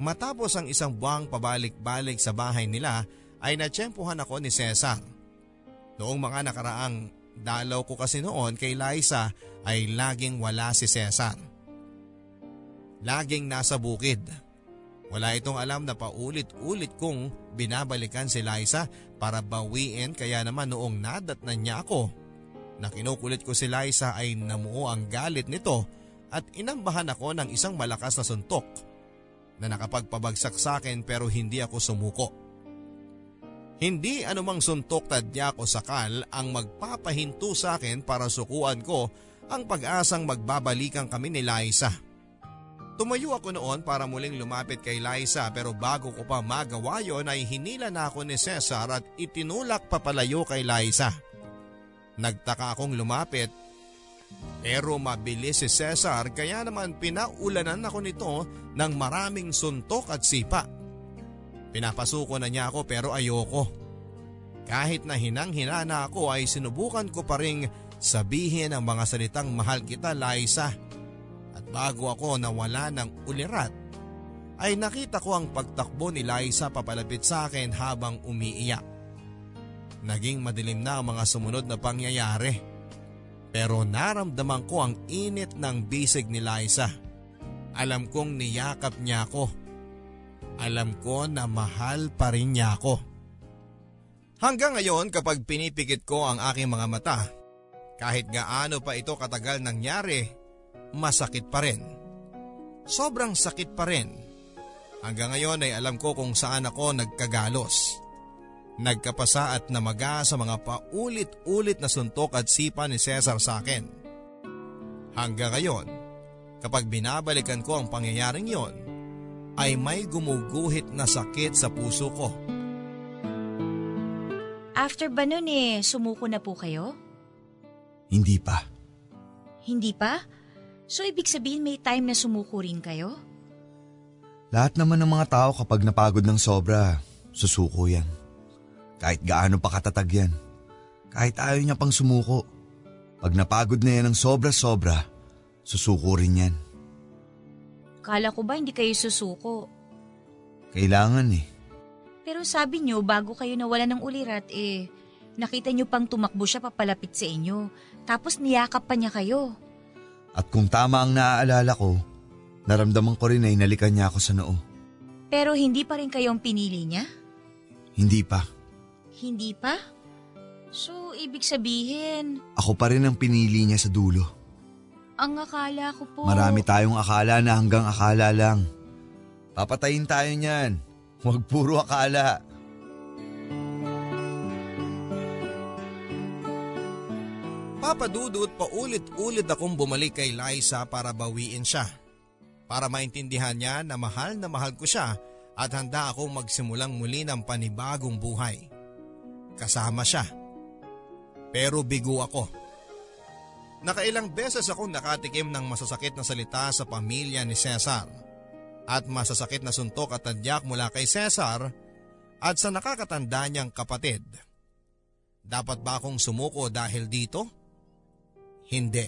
Matapos ang isang buwang pabalik-balik sa bahay nila ay natsyempohan ako ni Cesar. Noong mga nakaraang dalaw ko kasi noon kay Liza ay laging wala si Cesar. Laging nasa bukid. Wala itong alam na paulit-ulit kong binabalikan si Liza para bawiin kaya naman noong nadatnan niya ako na kinukulit ko si Liza ay namuo ang galit nito at inambahan ako ng isang malakas na suntok na nakapagpabagsak sa akin pero hindi ako sumuko. Hindi anumang suntok tadya ko sakal ang magpapahinto sa akin para sukuan ko ang pag-asang magbabalikan kami ni Liza. Tumayo ako noon para muling lumapit kay Liza pero bago ko pa magawa yon ay hinila na ako ni Cesar at itinulak papalayo kay Liza. Nagtaka akong lumapit pero mabilis si Cesar kaya naman pinaulanan ako nito ng maraming suntok at sipa. Pinapasuko na niya ako pero ayoko. Kahit na hinang-hina na ako ay sinubukan ko pa ring sabihin ang mga salitang mahal kita Liza. At bago ako nawala ng ulirat, ay nakita ko ang pagtakbo ni Liza papalapit sa akin habang umiiyak. Naging madilim na ang mga sumunod na pangyayari. Pero naramdaman ko ang init ng bisig ni Liza. Alam kong niyakap niya ako. Alam ko na mahal pa rin niya ako. Hanggang ngayon kapag pinipikit ko ang aking mga mata, kahit gaano pa ito katagal nangyari, masakit pa rin. Sobrang sakit pa rin. Hanggang ngayon ay alam ko kung saan ako nagkagalos. Nagkapasa at namaga sa mga paulit-ulit na suntok at sipa ni Cesar sa akin. Hanggang ngayon, kapag binabalikan ko ang pangyayaring yon, ay may gumuguhit na sakit sa puso ko. After ba nun eh, sumuko na po kayo? Hindi pa. Hindi pa? So ibig sabihin may time na sumuko rin kayo? Lahat naman ng mga tao kapag napagod ng sobra, susuko yan. Kahit gaano pa katatag yan. Kahit ayaw niya pang sumuko. Pag napagod na yan ng sobra-sobra, susuko rin yan. Kala ko ba hindi kayo susuko? Kailangan eh. Pero sabi niyo bago kayo nawala ng ulirat eh, nakita niyo pang tumakbo siya papalapit sa inyo. Tapos niyakap pa niya kayo. At kung tama ang naaalala ko, naramdaman ko rin na inalikan niya ako sa noo. Pero hindi pa rin kayong pinili niya? Hindi pa. Hindi pa? So, ibig sabihin, Ako pa rin ang pinili niya sa dulo. ang akala ko po... Marami tayong akala na hanggang akala lang. Papatayin tayo niyan. Huwag puro akala. Papadudot pa ulit-ulit akong bumalik kay Liza para bawiin siya. Para maintindihan niya na mahal na mahal ko siya at handa akong magsimulang muli ng panibagong buhay. Kasama siya. Pero bigo ako. Nakailang beses akong nakatikim ng masasakit na salita sa pamilya ni Cesar at masasakit na suntok at tadyak mula kay Cesar at sa nakakatanda niyang kapatid. Dapat ba akong sumuko dahil dito? Hindi.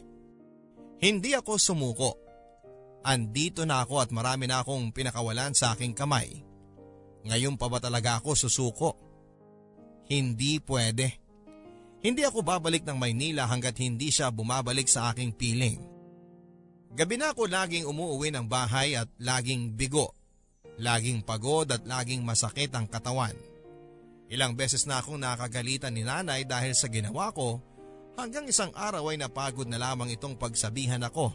Hindi ako sumuko. Andito na ako at marami na akong pinakawalan sa aking kamay. Ngayon pa ba talaga ako susuko? Hindi pwede. Hindi ako babalik ng Maynila hanggat hindi siya bumabalik sa aking piling. Gabi na ako laging umuwi ng bahay at laging bigo. Laging pagod at laging masakit ang katawan. Ilang beses na akong nakagalitan ni nanay dahil sa ginawa ko hanggang isang araw ay napagod na lamang itong pagsabihan ako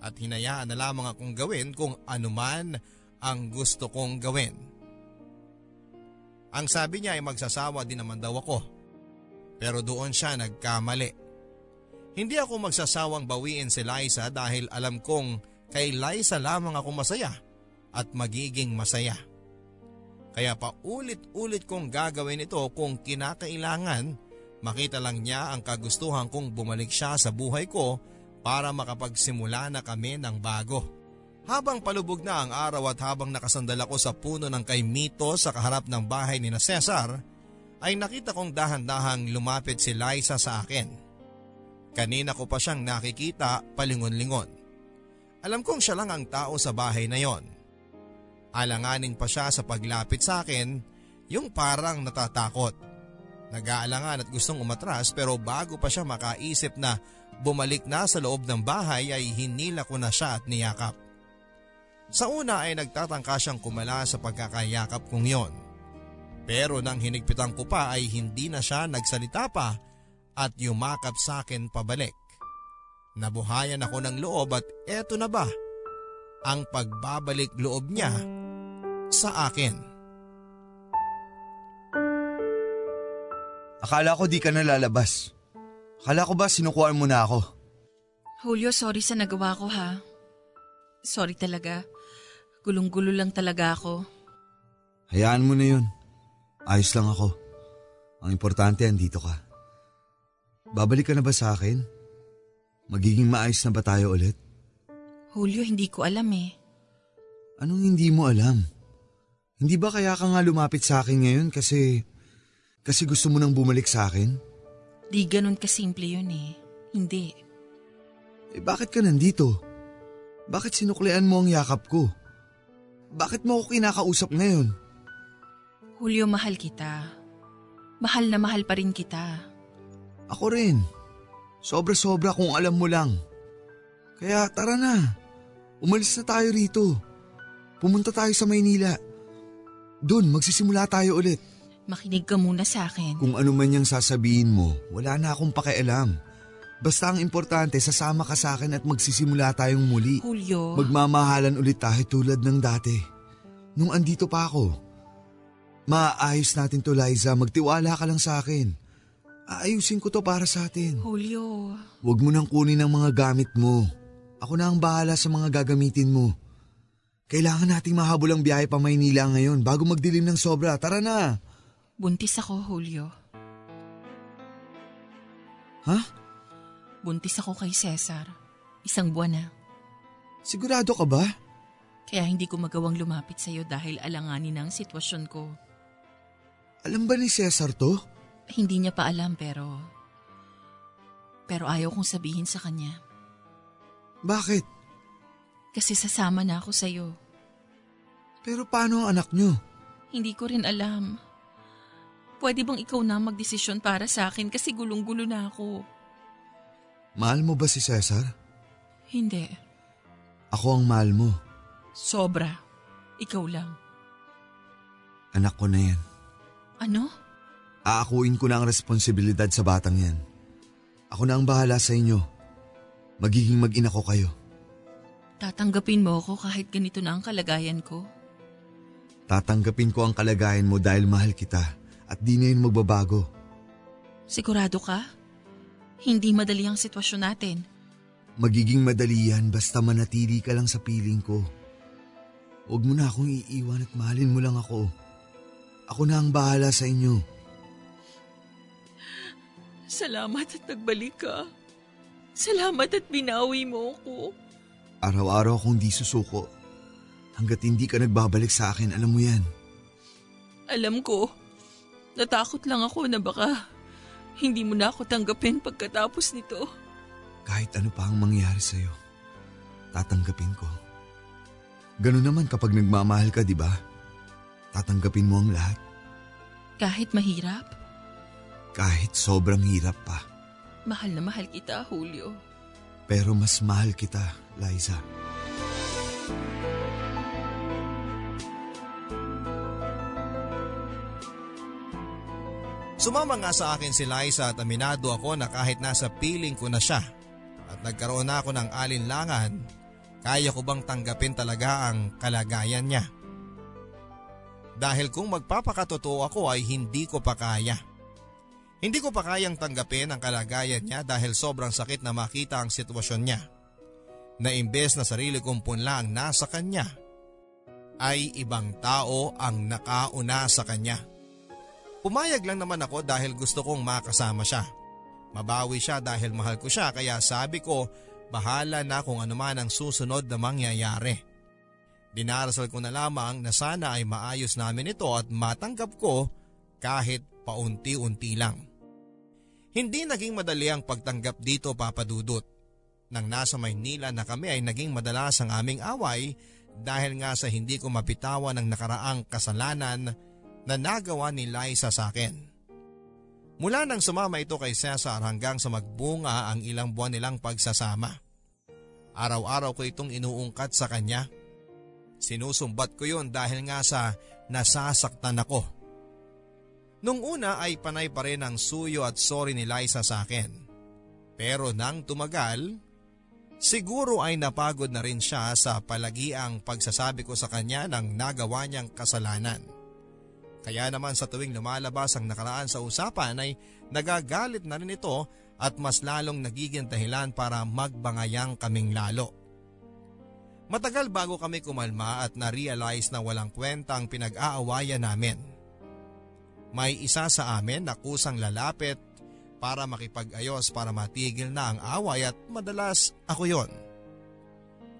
at hinayaan na lamang akong gawin kung anuman ang gusto kong gawin. Ang sabi niya ay magsasawa din naman daw ako. Pero doon siya nagkamali. Hindi ako magsasawang bawiin si Liza dahil alam kong kay Liza lamang ako masaya at magiging masaya. Kaya paulit-ulit kong gagawin ito kung kinakailangan makita lang niya ang kagustuhan kong bumalik siya sa buhay ko para makapagsimula na kami ng bago. Habang palubog na ang araw at habang nakasandal ako sa puno ng kay Mito sa kaharap ng bahay ni na Cesar, ay nakita kong dahan-dahang lumapit si Liza sa akin. Kanina ko pa siyang nakikita palingon-lingon. Alam kong siya lang ang tao sa bahay na yon. Alanganing pa siya sa paglapit sa akin, yung parang natatakot. Nag-aalangan at gustong umatras pero bago pa siya makaisip na bumalik na sa loob ng bahay ay hinila ko na siya at niyakap. Sa una ay nagtatangka siyang kumala sa pagkakayakap kong yon. Pero nang hinigpitan ko pa ay hindi na siya nagsalita pa at yumakap sa akin pabalik. Nabuhayan ako ng loob at eto na ba ang pagbabalik loob niya sa akin. Akala ko di ka na lalabas. Akala ko ba sinukuan mo na ako? Julio, sorry sa nagawa ko ha. Sorry talaga. Gulong-gulo lang talaga ako. Hayaan mo na yun. Ayos lang ako. Ang importante, andito ka. Babalik ka na ba sa akin? Magiging maayos na ba tayo ulit? Julio, hindi ko alam eh. Anong hindi mo alam? Hindi ba kaya ka nga lumapit sa akin ngayon kasi... Kasi gusto mo nang bumalik sa akin? Di ganun kasimple yun eh. Hindi. Eh bakit ka nandito? Bakit sinuklian mo ang yakap ko? Bakit mo ako kinakausap ngayon? Julio, mahal kita. Mahal na mahal pa rin kita. Ako rin. Sobra-sobra kung alam mo lang. Kaya tara na. Umalis na tayo rito. Pumunta tayo sa Maynila. Doon, magsisimula tayo ulit. Makinig ka muna sa akin. Kung ano man yung sasabihin mo, wala na akong pakialam. Basta ang importante, sasama ka sa akin at magsisimula tayong muli. Julio. Magmamahalan ulit tayo tulad ng dati. Nung andito pa ako. Maayos natin to, Liza. Magtiwala ka lang sa akin. Aayusin ko to para sa atin. Julio. Huwag mo nang kunin ang mga gamit mo. Ako na ang bahala sa mga gagamitin mo. Kailangan nating mahabol ang biyahe pa Maynila ngayon bago magdilim ng sobra. Tara na! Buntis ako, Julio. Ha? Buntis ako kay Cesar. Isang buwan na. Sigurado ka ba? Kaya hindi ko magawang lumapit sa iyo dahil alanganin ang sitwasyon ko. Alam ba ni Cesar to? Hindi niya pa alam pero... Pero ayaw kong sabihin sa kanya. Bakit? Kasi sasama na ako sa'yo. Pero paano ang anak nyo? Hindi ko rin alam. Pwede bang ikaw na magdesisyon para sa akin kasi gulong-gulo na ako? Mahal mo ba si Cesar? Hindi. Ako ang mahal mo. Sobra. Ikaw lang. Anak ko na yan. Ano? Aakuin ko na ang responsibilidad sa batang yan. Ako na ang bahala sa inyo. Magiging mag-ina ko kayo. Tatanggapin mo ako kahit ganito na ang kalagayan ko? Tatanggapin ko ang kalagayan mo dahil mahal kita at di na yun magbabago. Sigurado ka? Hindi madali ang sitwasyon natin. Magiging madali yan basta manatili ka lang sa piling ko. Huwag mo na akong iiwan at mahalin mo lang ako. Ako na ang bahala sa inyo. Salamat at nagbalik ka. Salamat at binawi mo ako. Araw-araw akong di susuko. Hanggat hindi ka nagbabalik sa akin, alam mo yan. Alam ko. Natakot lang ako na baka hindi mo na ako tanggapin pagkatapos nito. Kahit ano pa ang mangyari sa'yo, tatanggapin ko. Ganun naman kapag nagmamahal ka, di ba? Tatanggapin mo ang lahat. Kahit mahirap? Kahit sobrang hirap pa. Mahal na mahal kita, Julio. Pero mas mahal kita, Liza. Sumama nga sa akin si Liza at aminado ako na kahit nasa piling ko na siya at nagkaroon na ako ng alinlangan, kaya ko bang tanggapin talaga ang kalagayan niya? Dahil kung magpapakatotoo ako ay hindi ko pa kaya. Hindi ko pa kayang tanggapin ang kalagayan niya dahil sobrang sakit na makita ang sitwasyon niya. Na imbes na sarili kong punla ang nasa kanya, ay ibang tao ang nakauna sa kanya. Pumayag lang naman ako dahil gusto kong makasama siya. Mabawi siya dahil mahal ko siya kaya sabi ko bahala na kung ano man ang susunod na mangyayari. Dinarasal ko na lamang na sana ay maayos namin ito at matanggap ko kahit paunti-unti lang. Hindi naging madali ang pagtanggap dito papadudot. Nang nasa Maynila na kami ay naging madalas ang aming away dahil nga sa hindi ko mapitawan ang nakaraang kasalanan na nagawa ni Liza sa akin. Mula nang sumama ito kay Cesar hanggang sa magbunga ang ilang buwan nilang pagsasama. Araw-araw ko itong inuungkat sa kanya. Sinusumbat ko yon dahil nga sa nasasaktan ako. Nung una ay panay pa rin ang suyo at sorry ni Liza sa akin. Pero nang tumagal, siguro ay napagod na rin siya sa palagiang pagsasabi ko sa kanya ng nagawa niyang kasalanan. Kaya naman sa tuwing lumalabas ang nakaraan sa usapan ay nagagalit na rin ito at mas lalong nagiging dahilan para magbangayang kaming lalo. Matagal bago kami kumalma at na-realize na walang kwenta ang pinag-aawayan namin. May isa sa amin na kusang lalapit para makipag-ayos para matigil na ang away at madalas ako yon.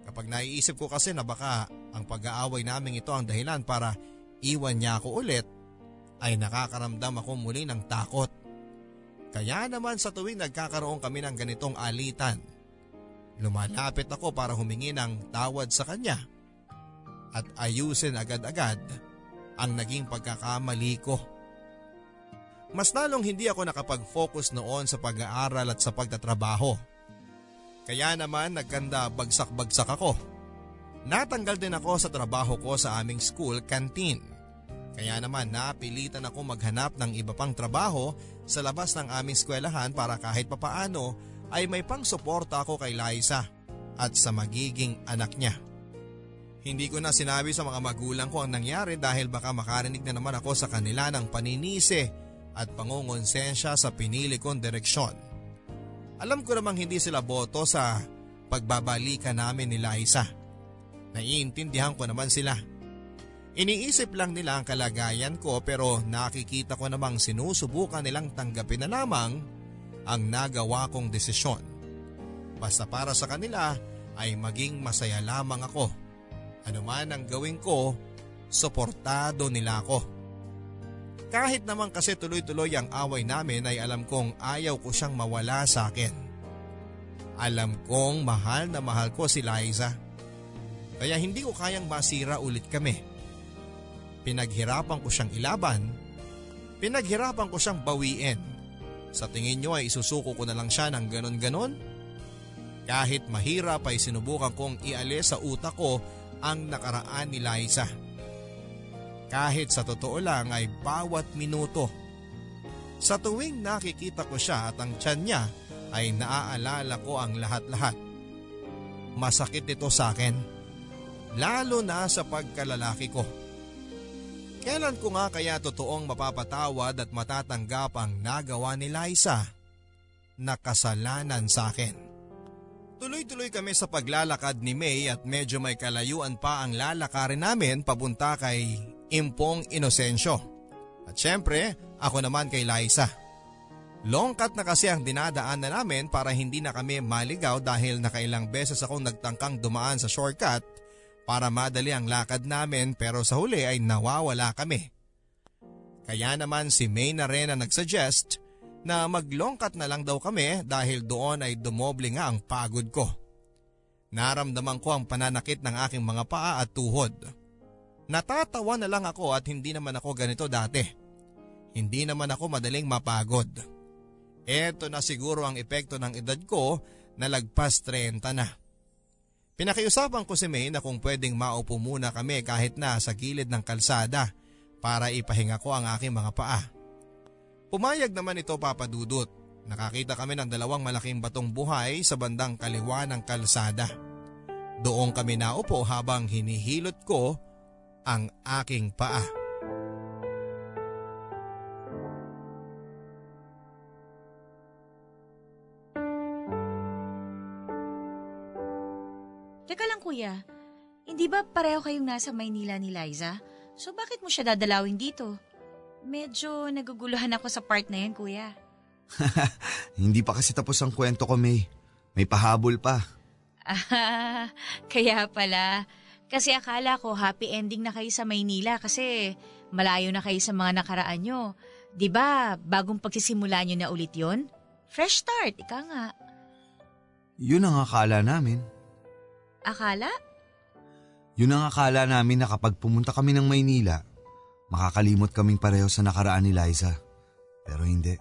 Kapag naiisip ko kasi na baka ang pag-aaway namin ito ang dahilan para iwan niya ako ulit, ay nakakaramdam ako muli ng takot. Kaya naman sa tuwing nagkakaroon kami ng ganitong alitan, lumalapit ako para humingi ng tawad sa kanya at ayusin agad-agad ang naging pagkakamali ko. Mas lalong hindi ako nakapag-focus noon sa pag-aaral at sa pagtatrabaho. Kaya naman nagkanda bagsak-bagsak ako. Natanggal din ako sa trabaho ko sa aming school canteen. Kaya naman napilitan ako maghanap ng iba pang trabaho sa labas ng aming eskwelahan para kahit papaano ay may pang-suporta ako kay Liza at sa magiging anak niya. Hindi ko na sinabi sa mga magulang ko ang nangyari dahil baka makarinig na naman ako sa kanila ng paninisi at pangungonsensya sa pinili kong direksyon. Alam ko namang hindi sila boto sa pagbabalikan namin ni Liza. Naiintindihan ko naman sila. Iniisip lang nila ang kalagayan ko pero nakikita ko namang sinusubukan nilang tanggapin na lamang ang nagawa kong desisyon. Basta para sa kanila ay maging masaya lamang ako Ano man ang gawin ko, suportado nila ako. Kahit naman kasi tuloy-tuloy ang away namin ay alam kong ayaw ko siyang mawala sa akin. Alam kong mahal na mahal ko si Liza. Kaya hindi ko kayang masira ulit kami. Pinaghirapan ko siyang ilaban. Pinaghirapan ko siyang bawiin. Sa tingin nyo ay isusuko ko na lang siya ng ganon-ganon? Kahit mahirap ay sinubukan kong ialis sa utak ko ang nakaraan ni Liza. Kahit sa totoo lang ay bawat minuto. Sa tuwing nakikita ko siya at ang tiyan niya ay naaalala ko ang lahat-lahat. Masakit ito sa akin. Lalo na sa pagkalalaki ko. Kailan ko nga kaya totoong mapapatawad at matatanggap ang nagawa ni Liza na kasalanan sa akin? Tuloy-tuloy kami sa paglalakad ni May at medyo may kalayuan pa ang lalakarin namin papunta kay Impong Inocencio. At syempre, ako naman kay Liza. Long cut na kasi ang dinadaan na namin para hindi na kami maligaw dahil nakailang beses akong nagtangkang dumaan sa shortcut para madali ang lakad namin pero sa huli ay nawawala kami. Kaya naman si May na rin ang nagsuggest na maglongkat na lang daw kami dahil doon ay dumoble nga ang pagod ko. Naramdaman ko ang pananakit ng aking mga paa at tuhod. Natatawa na lang ako at hindi naman ako ganito dati. Hindi naman ako madaling mapagod. Eto na siguro ang epekto ng edad ko na lagpas 30 na. Pinakiusapan ko si May na kung pwedeng maupo muna kami kahit na sa gilid ng kalsada para ipahinga ko ang aking mga paa. Pumayag naman ito papadudot. Nakakita kami ng dalawang malaking batong buhay sa bandang kaliwa ng kalsada. Doon kami naupo habang hinihilot ko ang aking paa. Kuya, hindi ba pareho kayong nasa Maynila ni Liza? So bakit mo siya dadalawin dito? Medyo naguguluhan ako sa part na yan, kuya. Hindi pa kasi tapos ang kwento ko, May. May pahabol pa. Ah, kaya pala. Kasi akala ko happy ending na kayo sa Maynila kasi malayo na kayo sa mga nakaraan nyo. ba diba, bagong pagsisimula nyo na ulit yon? Fresh start, ika nga. Yun ang akala namin. Akala? Yun ang akala namin na kapag pumunta kami ng Maynila, Makakalimot kaming pareho sa nakaraan ni Liza. Pero hindi.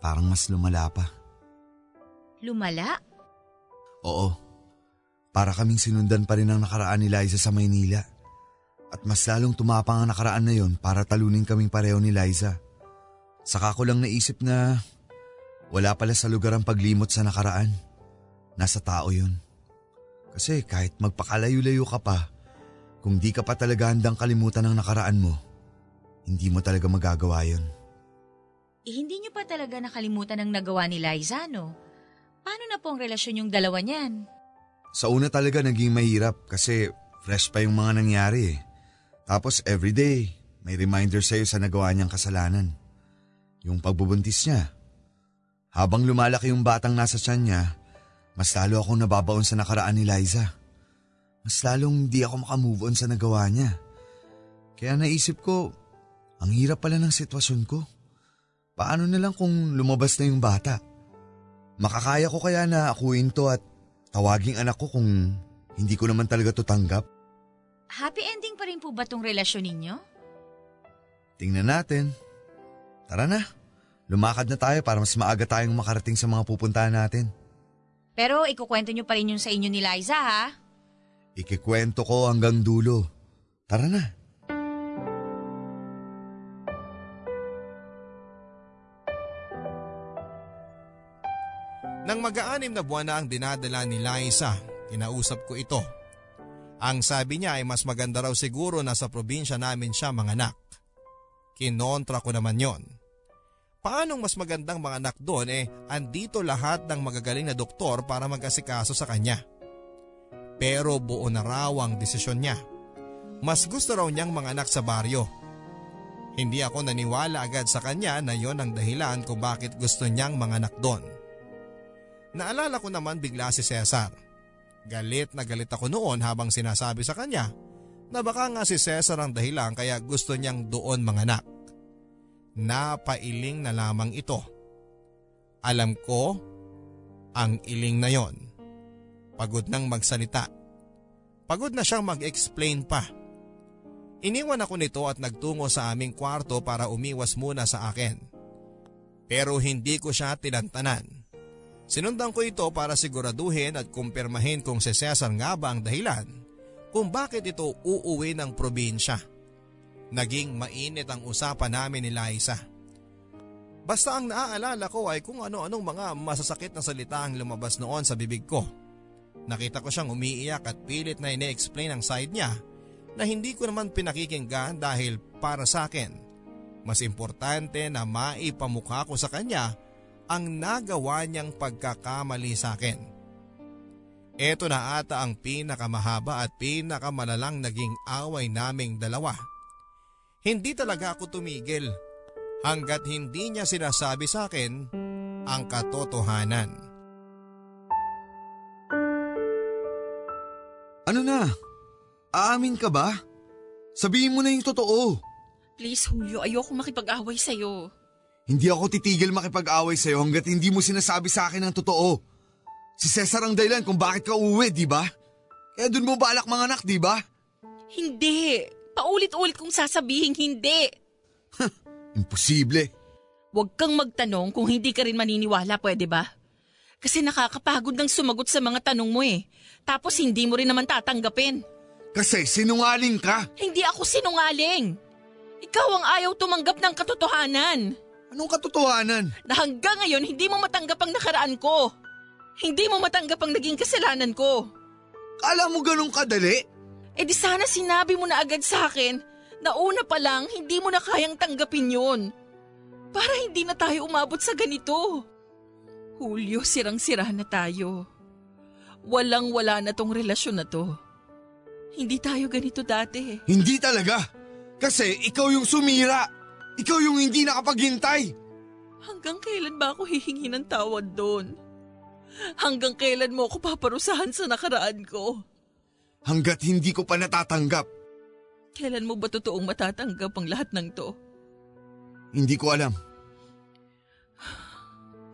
Parang mas lumala pa. Lumala? Oo. Para kaming sinundan pa rin ang nakaraan ni Liza sa Maynila. At mas lalong tumapang ang nakaraan na yon para talunin kaming pareho ni Liza. Saka ko lang naisip na wala pala sa lugar ang paglimot sa nakaraan. Nasa tao yon. Kasi kahit magpakalayo-layo ka pa, kung di ka pa talaga handang kalimutan ang nakaraan mo, hindi mo talaga magagawa yun. Eh, hindi niyo pa talaga nakalimutan ang nagawa ni Liza, no? Paano na po ang relasyon yung dalawa niyan? Sa una talaga naging mahirap kasi fresh pa yung mga nangyari eh. Tapos everyday, may reminder sa'yo sa nagawa niyang kasalanan. Yung pagbubuntis niya. Habang lumalaki yung batang nasa tiyan niya, mas lalo akong nababaon sa nakaraan ni Liza. Mas lalong di ako makamove on sa nagawa niya. Kaya naisip ko, ang hirap pala ng sitwasyon ko. Paano na lang kung lumabas na yung bata? Makakaya ko kaya na akuin to at tawaging anak ko kung hindi ko naman talaga to tanggap? Happy ending pa rin po ba tong relasyon ninyo? Tingnan natin. Tara na. Lumakad na tayo para mas maaga tayong makarating sa mga pupuntahan natin. Pero ikukwento nyo pa rin yun sa inyo ni Liza ha? Ikikwento ko hanggang dulo. Tara na. Nang mag-aanim na buwan na ang dinadala ni Liza, kinausap ko ito. Ang sabi niya ay mas maganda raw siguro na sa probinsya namin siya mga anak. Kinontra ko naman yon. Paanong mas magandang mga anak doon eh andito lahat ng magagaling na doktor para mag-asikaso sa kanya. Pero buo na raw ang desisyon niya. Mas gusto raw niyang mga anak sa baryo. Hindi ako naniwala agad sa kanya na yon ang dahilan kung bakit gusto niyang mga anak doon. Naalala ko naman bigla si Cesar. Galit na galit ako noon habang sinasabi sa kanya na baka nga si Cesar ang dahilan kaya gusto niyang doon manganak. Napailing na lamang ito. Alam ko ang iling na yon. Pagod nang magsalita. Pagod na siyang mag-explain pa. Iniwan ako nito at nagtungo sa aming kwarto para umiwas muna sa akin. Pero hindi ko siya tinantanan. Sinundan ko ito para siguraduhin at kumpirmahin kung si Cesar nga ba ang dahilan kung bakit ito uuwi ng probinsya. Naging mainit ang usapan namin ni Liza. Basta ang naaalala ko ay kung ano-anong mga masasakit na salita ang lumabas noon sa bibig ko. Nakita ko siyang umiiyak at pilit na ine-explain ang side niya na hindi ko naman pinakikinggan dahil para sa akin. Mas importante na maipamukha ko sa kanya ang nagawa niyang pagkakamali sa akin. Ito na ata ang pinakamahaba at pinakamalalang naging away naming dalawa. Hindi talaga ako tumigil hanggat hindi niya sinasabi sa akin ang katotohanan. Ano na? Aamin ka ba? Sabihin mo na yung totoo. Please, Julio, ayoko makipag-away sa'yo. Hindi ako titigil makipag-away sa'yo hanggat hindi mo sinasabi sa akin ang totoo. Si Cesar ang dahilan kung bakit ka uuwi, di ba? Kaya dun mo balak mga anak, di ba? Hindi. Paulit-ulit kong sasabihin hindi. Imposible. Huwag kang magtanong kung hindi ka rin maniniwala, pwede ba? Kasi nakakapagod ng sumagot sa mga tanong mo eh. Tapos hindi mo rin naman tatanggapin. Kasi sinungaling ka. Hindi ako sinungaling. Ikaw ang ayaw tumanggap ng katotohanan. Anong katotohanan? Na hanggang ngayon hindi mo matanggap ang nakaraan ko. Hindi mo matanggap ang naging kasalanan ko. Kala mo ganun kadali? Eh di sana sinabi mo na agad sa akin na una pa lang hindi mo na kayang tanggapin yun. Para hindi na tayo umabot sa ganito. Hulyo, sirang-sira na tayo. Walang-wala na tong relasyon na to. Hindi tayo ganito dati. Hindi talaga. Kasi ikaw yung sumira. Ikaw yung hindi nakapaghintay. Hanggang kailan ba ako hihingi ng tawad doon? Hanggang kailan mo ako paparusahan sa nakaraan ko? Hanggat hindi ko pa natatanggap. Kailan mo ba totoong matatanggap ang lahat ng to? Hindi ko alam.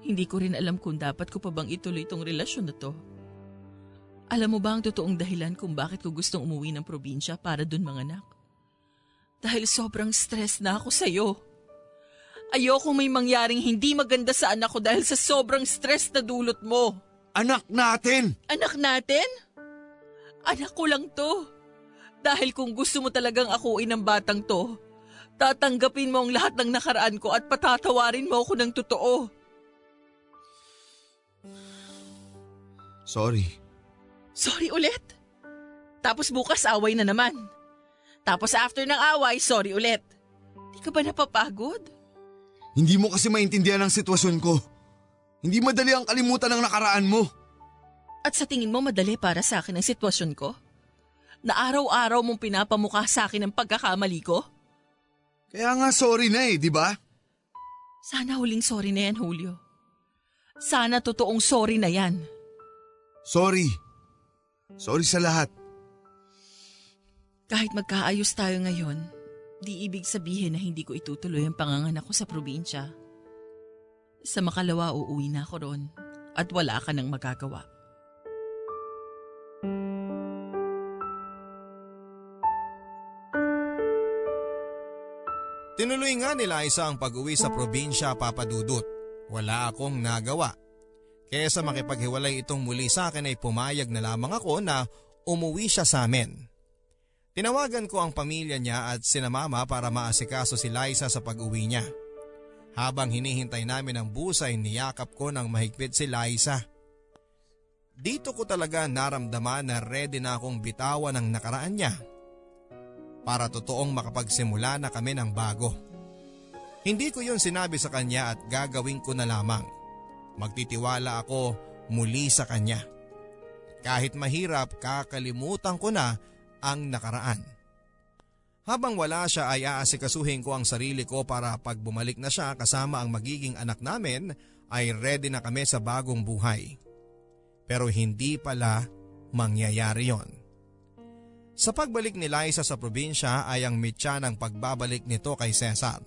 Hindi ko rin alam kung dapat ko pa bang ituloy itong relasyon na to. Alam mo ba ang totoong dahilan kung bakit ko gustong umuwi ng probinsya para dun mga anak? Dahil sobrang stress na ako sa'yo. Ayoko may mangyaring hindi maganda sa anak ko dahil sa sobrang stress na dulot mo. Anak natin! Anak natin? Anak ko lang to. Dahil kung gusto mo talagang akuin ng batang to, tatanggapin mo ang lahat ng nakaraan ko at patatawarin mo ako ng totoo. Sorry. Sorry ulit. Tapos bukas away na naman. Tapos after ng away, sorry ulit. Di ka ba napapagod? Hindi mo kasi maintindihan ang sitwasyon ko. Hindi madali ang kalimutan ng nakaraan mo. At sa tingin mo madali para sa akin ang sitwasyon ko? Na araw-araw mong pinapamukha sa akin ang pagkakamali ko? Kaya nga sorry na eh, di ba? Sana huling sorry na yan, Julio. Sana totoong sorry na yan. Sorry. Sorry sa lahat. Kahit magkaayos tayo ngayon, di ibig sabihin na hindi ko itutuloy ang panganganak ko sa probinsya. Sa makalawa uuwi na ako ron at wala ka nang magagawa. Tinuloy nga nila isa ang pag-uwi sa probinsya papadudot. Wala akong nagawa. Kesa makipaghiwalay itong muli sa akin ay pumayag na lamang ako na umuwi siya sa amin. Tinawagan ko ang pamilya niya at sinamama para maasikaso si Liza sa pag-uwi niya. Habang hinihintay namin ang busay, niyakap ko ng mahigpit si Liza. Dito ko talaga naramdaman na ready na akong bitawan ng nakaraan niya para totoong makapagsimula na kami ng bago. Hindi ko yun sinabi sa kanya at gagawin ko na lamang. Magtitiwala ako muli sa kanya. Kahit mahirap, kakalimutan ko na ang nakaraan. Habang wala siya ay aasikasuhin ko ang sarili ko para pag bumalik na siya kasama ang magiging anak namin ay ready na kami sa bagong buhay. Pero hindi pala mangyayari yon. Sa pagbalik ni Liza sa probinsya ay ang mitya ng pagbabalik nito kay Cesar.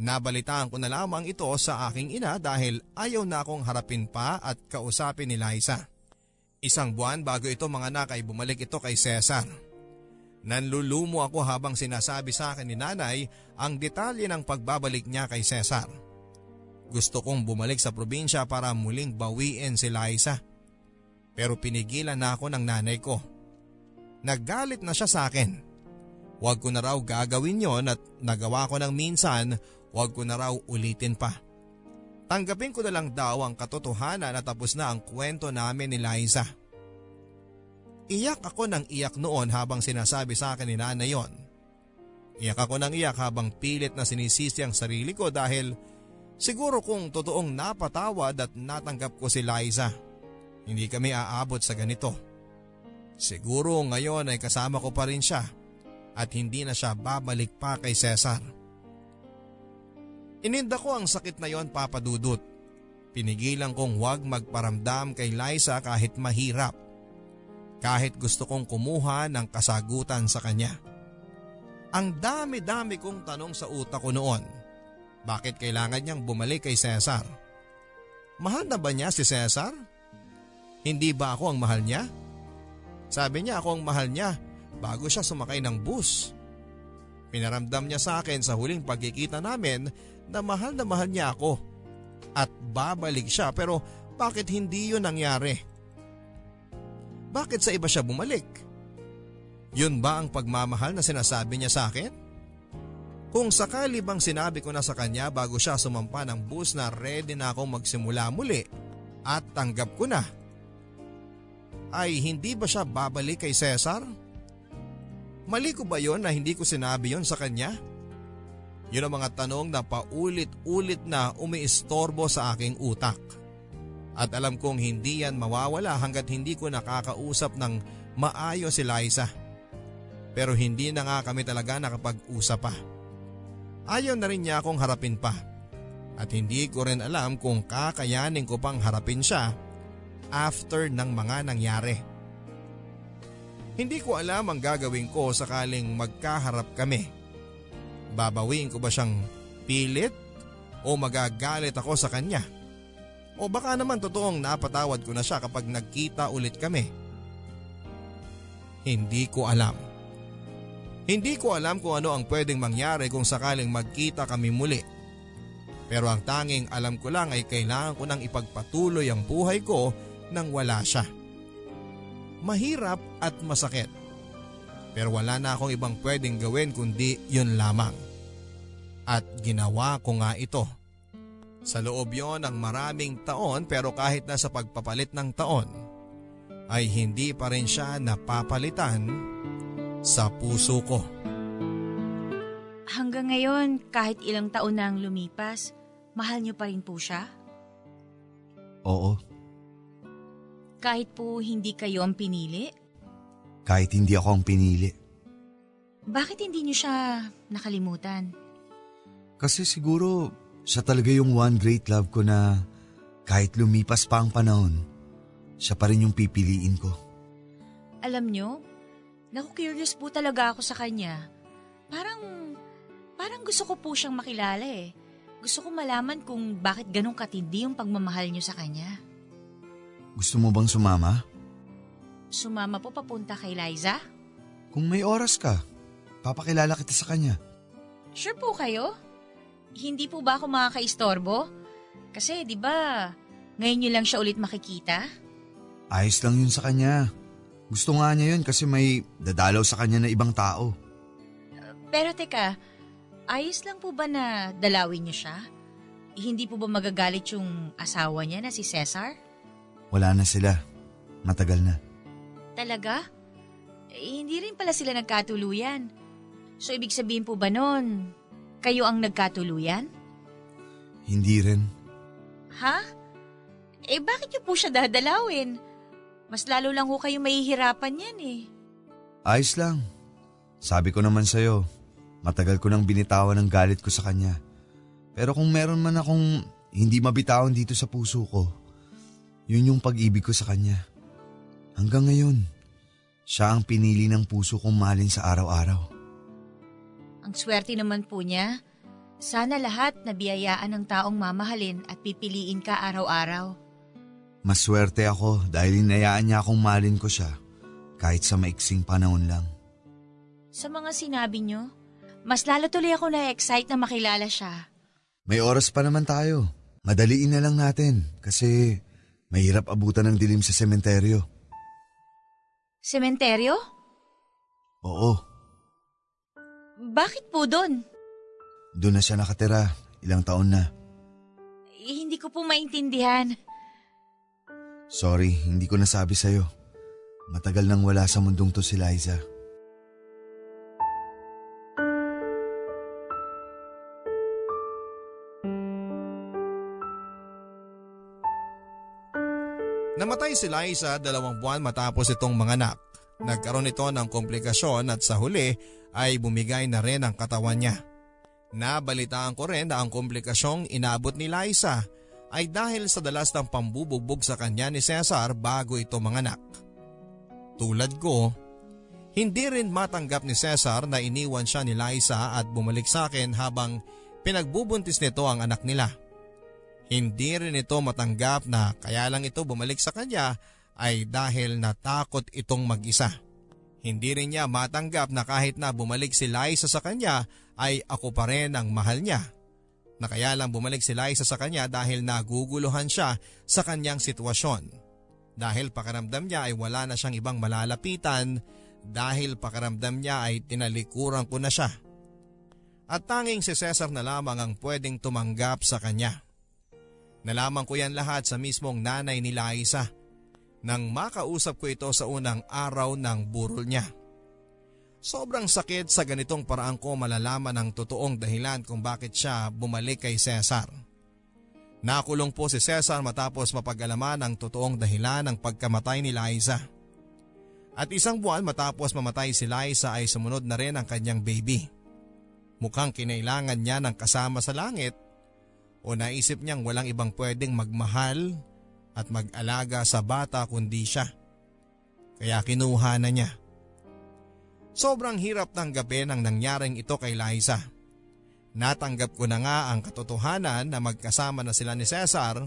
Nabalitaan ko na lamang ito sa aking ina dahil ayaw na akong harapin pa at kausapin ni Liza. Isang buwan bago ito mga anak ay bumalik ito kay Cesar. Nanlulumo ako habang sinasabi sa akin ni nanay ang detalye ng pagbabalik niya kay Cesar. Gusto kong bumalik sa probinsya para muling bawiin si Liza. Pero pinigilan na ako ng nanay ko. Naggalit na siya sa akin. Huwag ko na raw gagawin yon at nagawa ko ng minsan, huwag ko na raw ulitin pa. Tanggapin ko na lang daw ang katotohanan na tapos na ang kwento namin ni Liza. Iyak ako ng iyak noon habang sinasabi sa akin ni nanay yon. Iyak ako ng iyak habang pilit na sinisisi ang sarili ko dahil siguro kung totoong napatawad at natanggap ko si Liza, hindi kami aabot sa ganito. Siguro ngayon ay kasama ko pa rin siya at hindi na siya babalik pa kay Cesar. Ininda ko ang sakit na yon papadudot. Pinigilan kong huwag magparamdam kay Liza kahit mahirap. Kahit gusto kong kumuha ng kasagutan sa kanya. Ang dami-dami kong tanong sa utak ko noon. Bakit kailangan niyang bumalik kay Cesar? Mahal na ba niya si Cesar? Hindi ba ako ang mahal niya? Sabi niya ako ang mahal niya bago siya sumakay ng bus. Pinaramdam niya sa akin sa huling pagkikita namin na mahal na mahal niya ako at babalik siya pero bakit hindi yun nangyari? Bakit sa iba siya bumalik? Yun ba ang pagmamahal na sinasabi niya sa akin? Kung sakali bang sinabi ko na sa kanya bago siya sumampa ng bus na ready na akong magsimula muli at tanggap ko na, ay hindi ba siya babalik kay Cesar? Mali ko ba yon na hindi ko sinabi yon sa kanya? Yun ang mga tanong na paulit-ulit na umiistorbo sa aking utak. At alam kong hindi yan mawawala hanggat hindi ko nakakausap ng maayos si Liza. Pero hindi na nga kami talaga nakapag-usap pa. Ayaw na rin niya akong harapin pa. At hindi ko rin alam kung kakayanin ko pang harapin siya after ng mga nangyari. Hindi ko alam ang gagawin ko sakaling magkaharap kami Babawiin ko ba siyang pilit o magagalit ako sa kanya? O baka naman totoong napatawad ko na siya kapag nagkita ulit kami? Hindi ko alam. Hindi ko alam kung ano ang pwedeng mangyari kung sakaling magkita kami muli. Pero ang tanging alam ko lang ay kailangan ko nang ipagpatuloy ang buhay ko nang wala siya. Mahirap at masakit. Pero wala na akong ibang pwedeng gawin kundi yun lamang. At ginawa ko nga ito. Sa loob yon ng maraming taon pero kahit na sa pagpapalit ng taon, ay hindi pa rin siya napapalitan sa puso ko. Hanggang ngayon, kahit ilang taon na ang lumipas, mahal niyo pa rin po siya? Oo. Kahit po hindi kayo ang pinili? Kahit hindi ako ang pinili. Bakit hindi niyo siya nakalimutan? Kasi siguro siya talaga yung one great love ko na kahit lumipas pa ang panahon, siya pa rin yung pipiliin ko. Alam nyo, naku-curious po talaga ako sa kanya. Parang, parang gusto ko po siyang makilala eh. Gusto ko malaman kung bakit ganong katindi yung pagmamahal nyo sa kanya. Gusto mo bang sumama? Sumama po papunta kay Liza? Kung may oras ka, papakilala kita sa kanya. Sure po kayo? Hindi po ba ako makakaistorbo? Kasi, di ba, ngayon nyo lang siya ulit makikita? Ayos lang yun sa kanya. Gusto nga niya yun kasi may dadalaw sa kanya na ibang tao. Pero teka, ayos lang po ba na dalawin niyo siya? Hindi po ba magagalit yung asawa niya na si Cesar? Wala na sila. Matagal na. Talaga? Eh, hindi rin pala sila nagkatuluyan. So ibig sabihin po ba nun, kayo ang nagkatuluyan? Hindi rin. Ha? Eh bakit niyo po siya dadalawin? Mas lalo lang ho kayo mahihirapan yan eh. Ayos lang. Sabi ko naman sa'yo, matagal ko nang binitawan ang galit ko sa kanya. Pero kung meron man akong hindi mabitawan dito sa puso ko, yun yung pag-ibig ko sa kanya. Hanggang ngayon, siya ang pinili ng puso kong mahalin sa araw-araw. Ang swerte naman po niya. Sana lahat nabiyayaan ng taong mamahalin at pipiliin ka araw-araw. Maswerte ako dahil inayaan niya akong mahalin ko siya kahit sa maiksing panahon lang. Sa mga sinabi niyo, mas lalo tuloy ako na-excite na makilala siya. May oras pa naman tayo. Madaliin na lang natin kasi mahirap abutan ng dilim sa sementeryo. Sementeryo? Oo, Bakit po doon? doon na siya nakatira. Ilang taon na. Eh, hindi ko po maintindihan. Sorry, hindi ko nasabi sa'yo. Matagal nang wala sa mundong to si Liza. Namatay si Liza dalawang buwan matapos itong manganak. Nagkaroon ito ng komplikasyon at sa huli ay bumigay na rin ang katawan niya. Nabalitaan ko rin na ang komplikasyong inabot ni Liza ay dahil sa dalas ng pambubugbog sa kanya ni Cesar bago ito manganak. Tulad ko, hindi rin matanggap ni Cesar na iniwan siya ni Liza at bumalik sa akin habang pinagbubuntis nito ang anak nila. Hindi rin ito matanggap na kaya lang ito bumalik sa kanya ay dahil natakot itong mag-isa. Hindi rin niya matanggap na kahit na bumalik si Liza sa kanya ay ako pa rin ang mahal niya. Na kaya lang bumalik si Liza sa kanya dahil naguguluhan siya sa kanyang sitwasyon. Dahil pakaramdam niya ay wala na siyang ibang malalapitan dahil pakaramdam niya ay tinalikuran ko na siya. At tanging si Cesar na lamang ang pwedeng tumanggap sa kanya. Nalaman ko yan lahat sa mismong nanay ni Liza nang makausap ko ito sa unang araw ng burol niya. Sobrang sakit sa ganitong paraan ko malalaman ang totoong dahilan kung bakit siya bumalik kay Cesar. Nakulong po si Cesar matapos mapag-alaman ang totoong dahilan ng pagkamatay ni Liza. At isang buwan matapos mamatay si Liza ay sumunod na rin ang kanyang baby. Mukhang kinailangan niya ng kasama sa langit o naisip niyang walang ibang pwedeng magmahal at mag-alaga sa bata kundi siya. Kaya kinuha na niya. Sobrang hirap tanggapin ang nangyaring ito kay Liza. Natanggap ko na nga ang katotohanan na magkasama na sila ni Cesar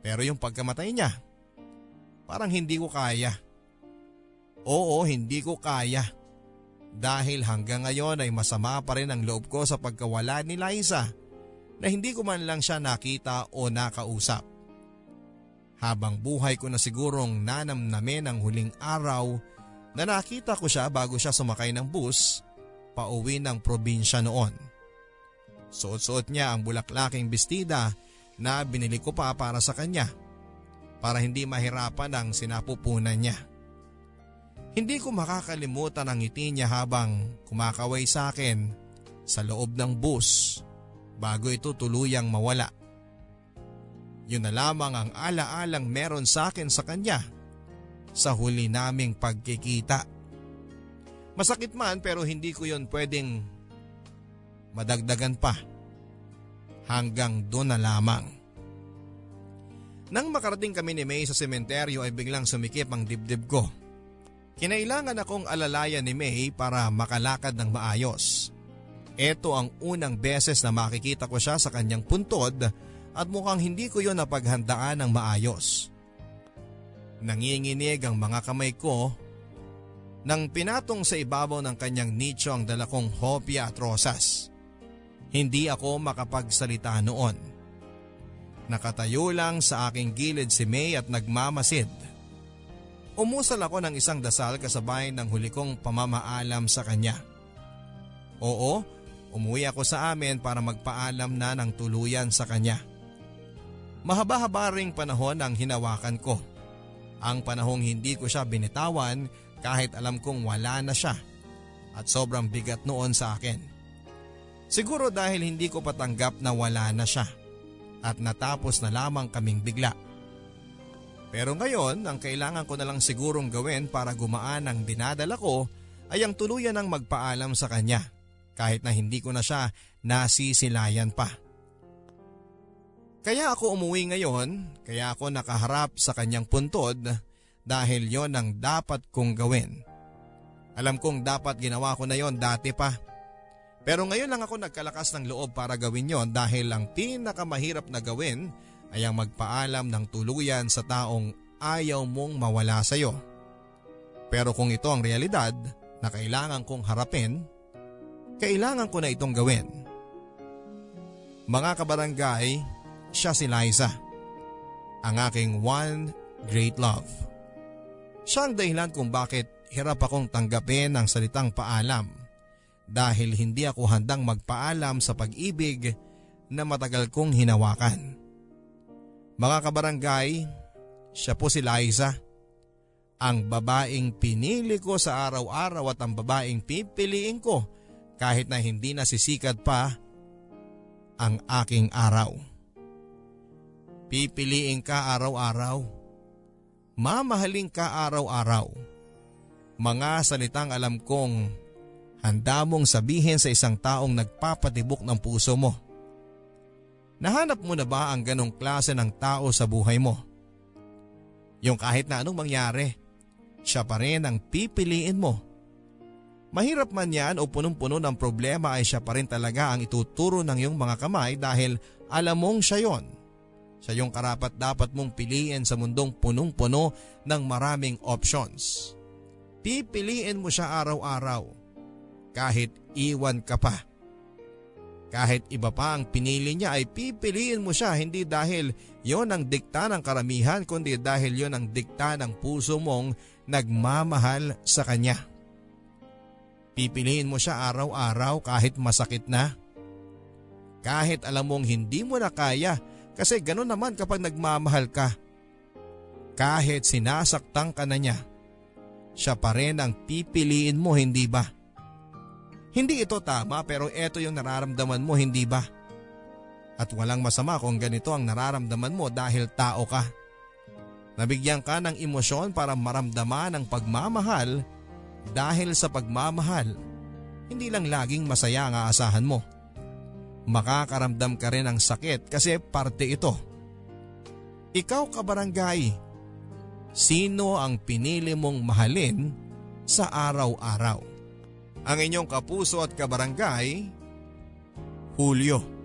pero yung pagkamatay niya, parang hindi ko kaya. Oo, hindi ko kaya. Dahil hanggang ngayon ay masama pa rin ang loob ko sa pagkawala ni Liza na hindi ko man lang siya nakita o nakausap. Habang buhay ko na sigurong nanamnamin ang huling araw na nakita ko siya bago siya sumakay ng bus pauwi ng probinsya noon. Suot-suot niya ang bulaklaking bestida na binili ko pa para sa kanya para hindi mahirapan ang sinapupunan niya. Hindi ko makakalimutan ang ngiti niya habang kumakaway sa akin sa loob ng bus bago ito tuluyang mawala. Yun na lamang ang alaalang meron sa akin sa kanya sa huli naming pagkikita. Masakit man pero hindi ko yun pwedeng madagdagan pa. Hanggang doon na lamang. Nang makarating kami ni May sa sementeryo ay biglang sumikip ang dibdib ko. Kinailangan akong alalayan ni May para makalakad ng maayos. Ito ang unang beses na makikita ko siya sa kanyang puntod at mukhang hindi ko yon napaghandaan ng maayos. Nanginginig ang mga kamay ko nang pinatong sa ibabaw ng kanyang nicho ang dalakong hopya at rosas. Hindi ako makapagsalita noon. Nakatayo lang sa aking gilid si May at nagmamasid. Umusal ako ng isang dasal kasabay ng huli kong pamamaalam sa kanya. Oo, umuwi ako sa amin para magpaalam na ng tuluyan sa kanya. Mahaba-haba ring panahon ang hinawakan ko. Ang panahong hindi ko siya binitawan kahit alam kong wala na siya at sobrang bigat noon sa akin. Siguro dahil hindi ko patanggap na wala na siya at natapos na lamang kaming bigla. Pero ngayon, ang kailangan ko na lang sigurong gawin para gumaan ang dinadala ko ay ang tuluyan ng magpaalam sa kanya kahit na hindi ko na siya nasisilayan pa. Kaya ako umuwi ngayon, kaya ako nakaharap sa kanyang puntod dahil yon ang dapat kong gawin. Alam kong dapat ginawa ko na yon dati pa. Pero ngayon lang ako nagkalakas ng loob para gawin yon dahil ang pinakamahirap na gawin ay ang magpaalam ng tuluyan sa taong ayaw mong mawala sa iyo. Pero kung ito ang realidad na kailangan kong harapin, kailangan ko na itong gawin. Mga kabarangay, siya si Liza. Ang aking one great love. Siya ang dahilan kung bakit hirap akong tanggapin ang salitang paalam dahil hindi ako handang magpaalam sa pag-ibig na matagal kong hinawakan. Mga kabarangay, siya po si Liza. Ang babaeng pinili ko sa araw-araw at ang babaeng pipiliin ko kahit na hindi nasisikat pa ang aking araw. Pipiliin ka araw-araw. Mamahaling ka araw-araw. Mga salitang alam kong handa mong sabihin sa isang taong nagpapatibok ng puso mo. Nahanap mo na ba ang ganong klase ng tao sa buhay mo? Yung kahit na anong mangyari, siya pa rin ang pipiliin mo. Mahirap man yan o punong-puno ng problema ay siya pa rin talaga ang ituturo ng iyong mga kamay dahil alam mong siya yon. Siya yung karapat dapat mong piliin sa mundong punong-puno ng maraming options. Pipiliin mo siya araw-araw kahit iwan ka pa. Kahit iba pa ang pinili niya ay pipiliin mo siya hindi dahil yon ang dikta ng karamihan kundi dahil yon ang dikta ng puso mong nagmamahal sa kanya. Pipiliin mo siya araw-araw kahit masakit na. Kahit alam mong hindi mo na kaya kasi gano'n naman kapag nagmamahal ka. Kahit sinasaktan ka na niya, siya pa rin ang pipiliin mo hindi ba? Hindi ito tama pero ito yung nararamdaman mo hindi ba? At walang masama kung ganito ang nararamdaman mo dahil tao ka. Nabigyan ka ng emosyon para maramdaman ang pagmamahal dahil sa pagmamahal, hindi lang laging masaya ang aasahan mo. Makakaramdam ka rin ng sakit kasi parte ito. Ikaw kabarangay, sino ang pinili mong mahalin sa araw-araw? Ang inyong kapuso at kabarangay, Julio.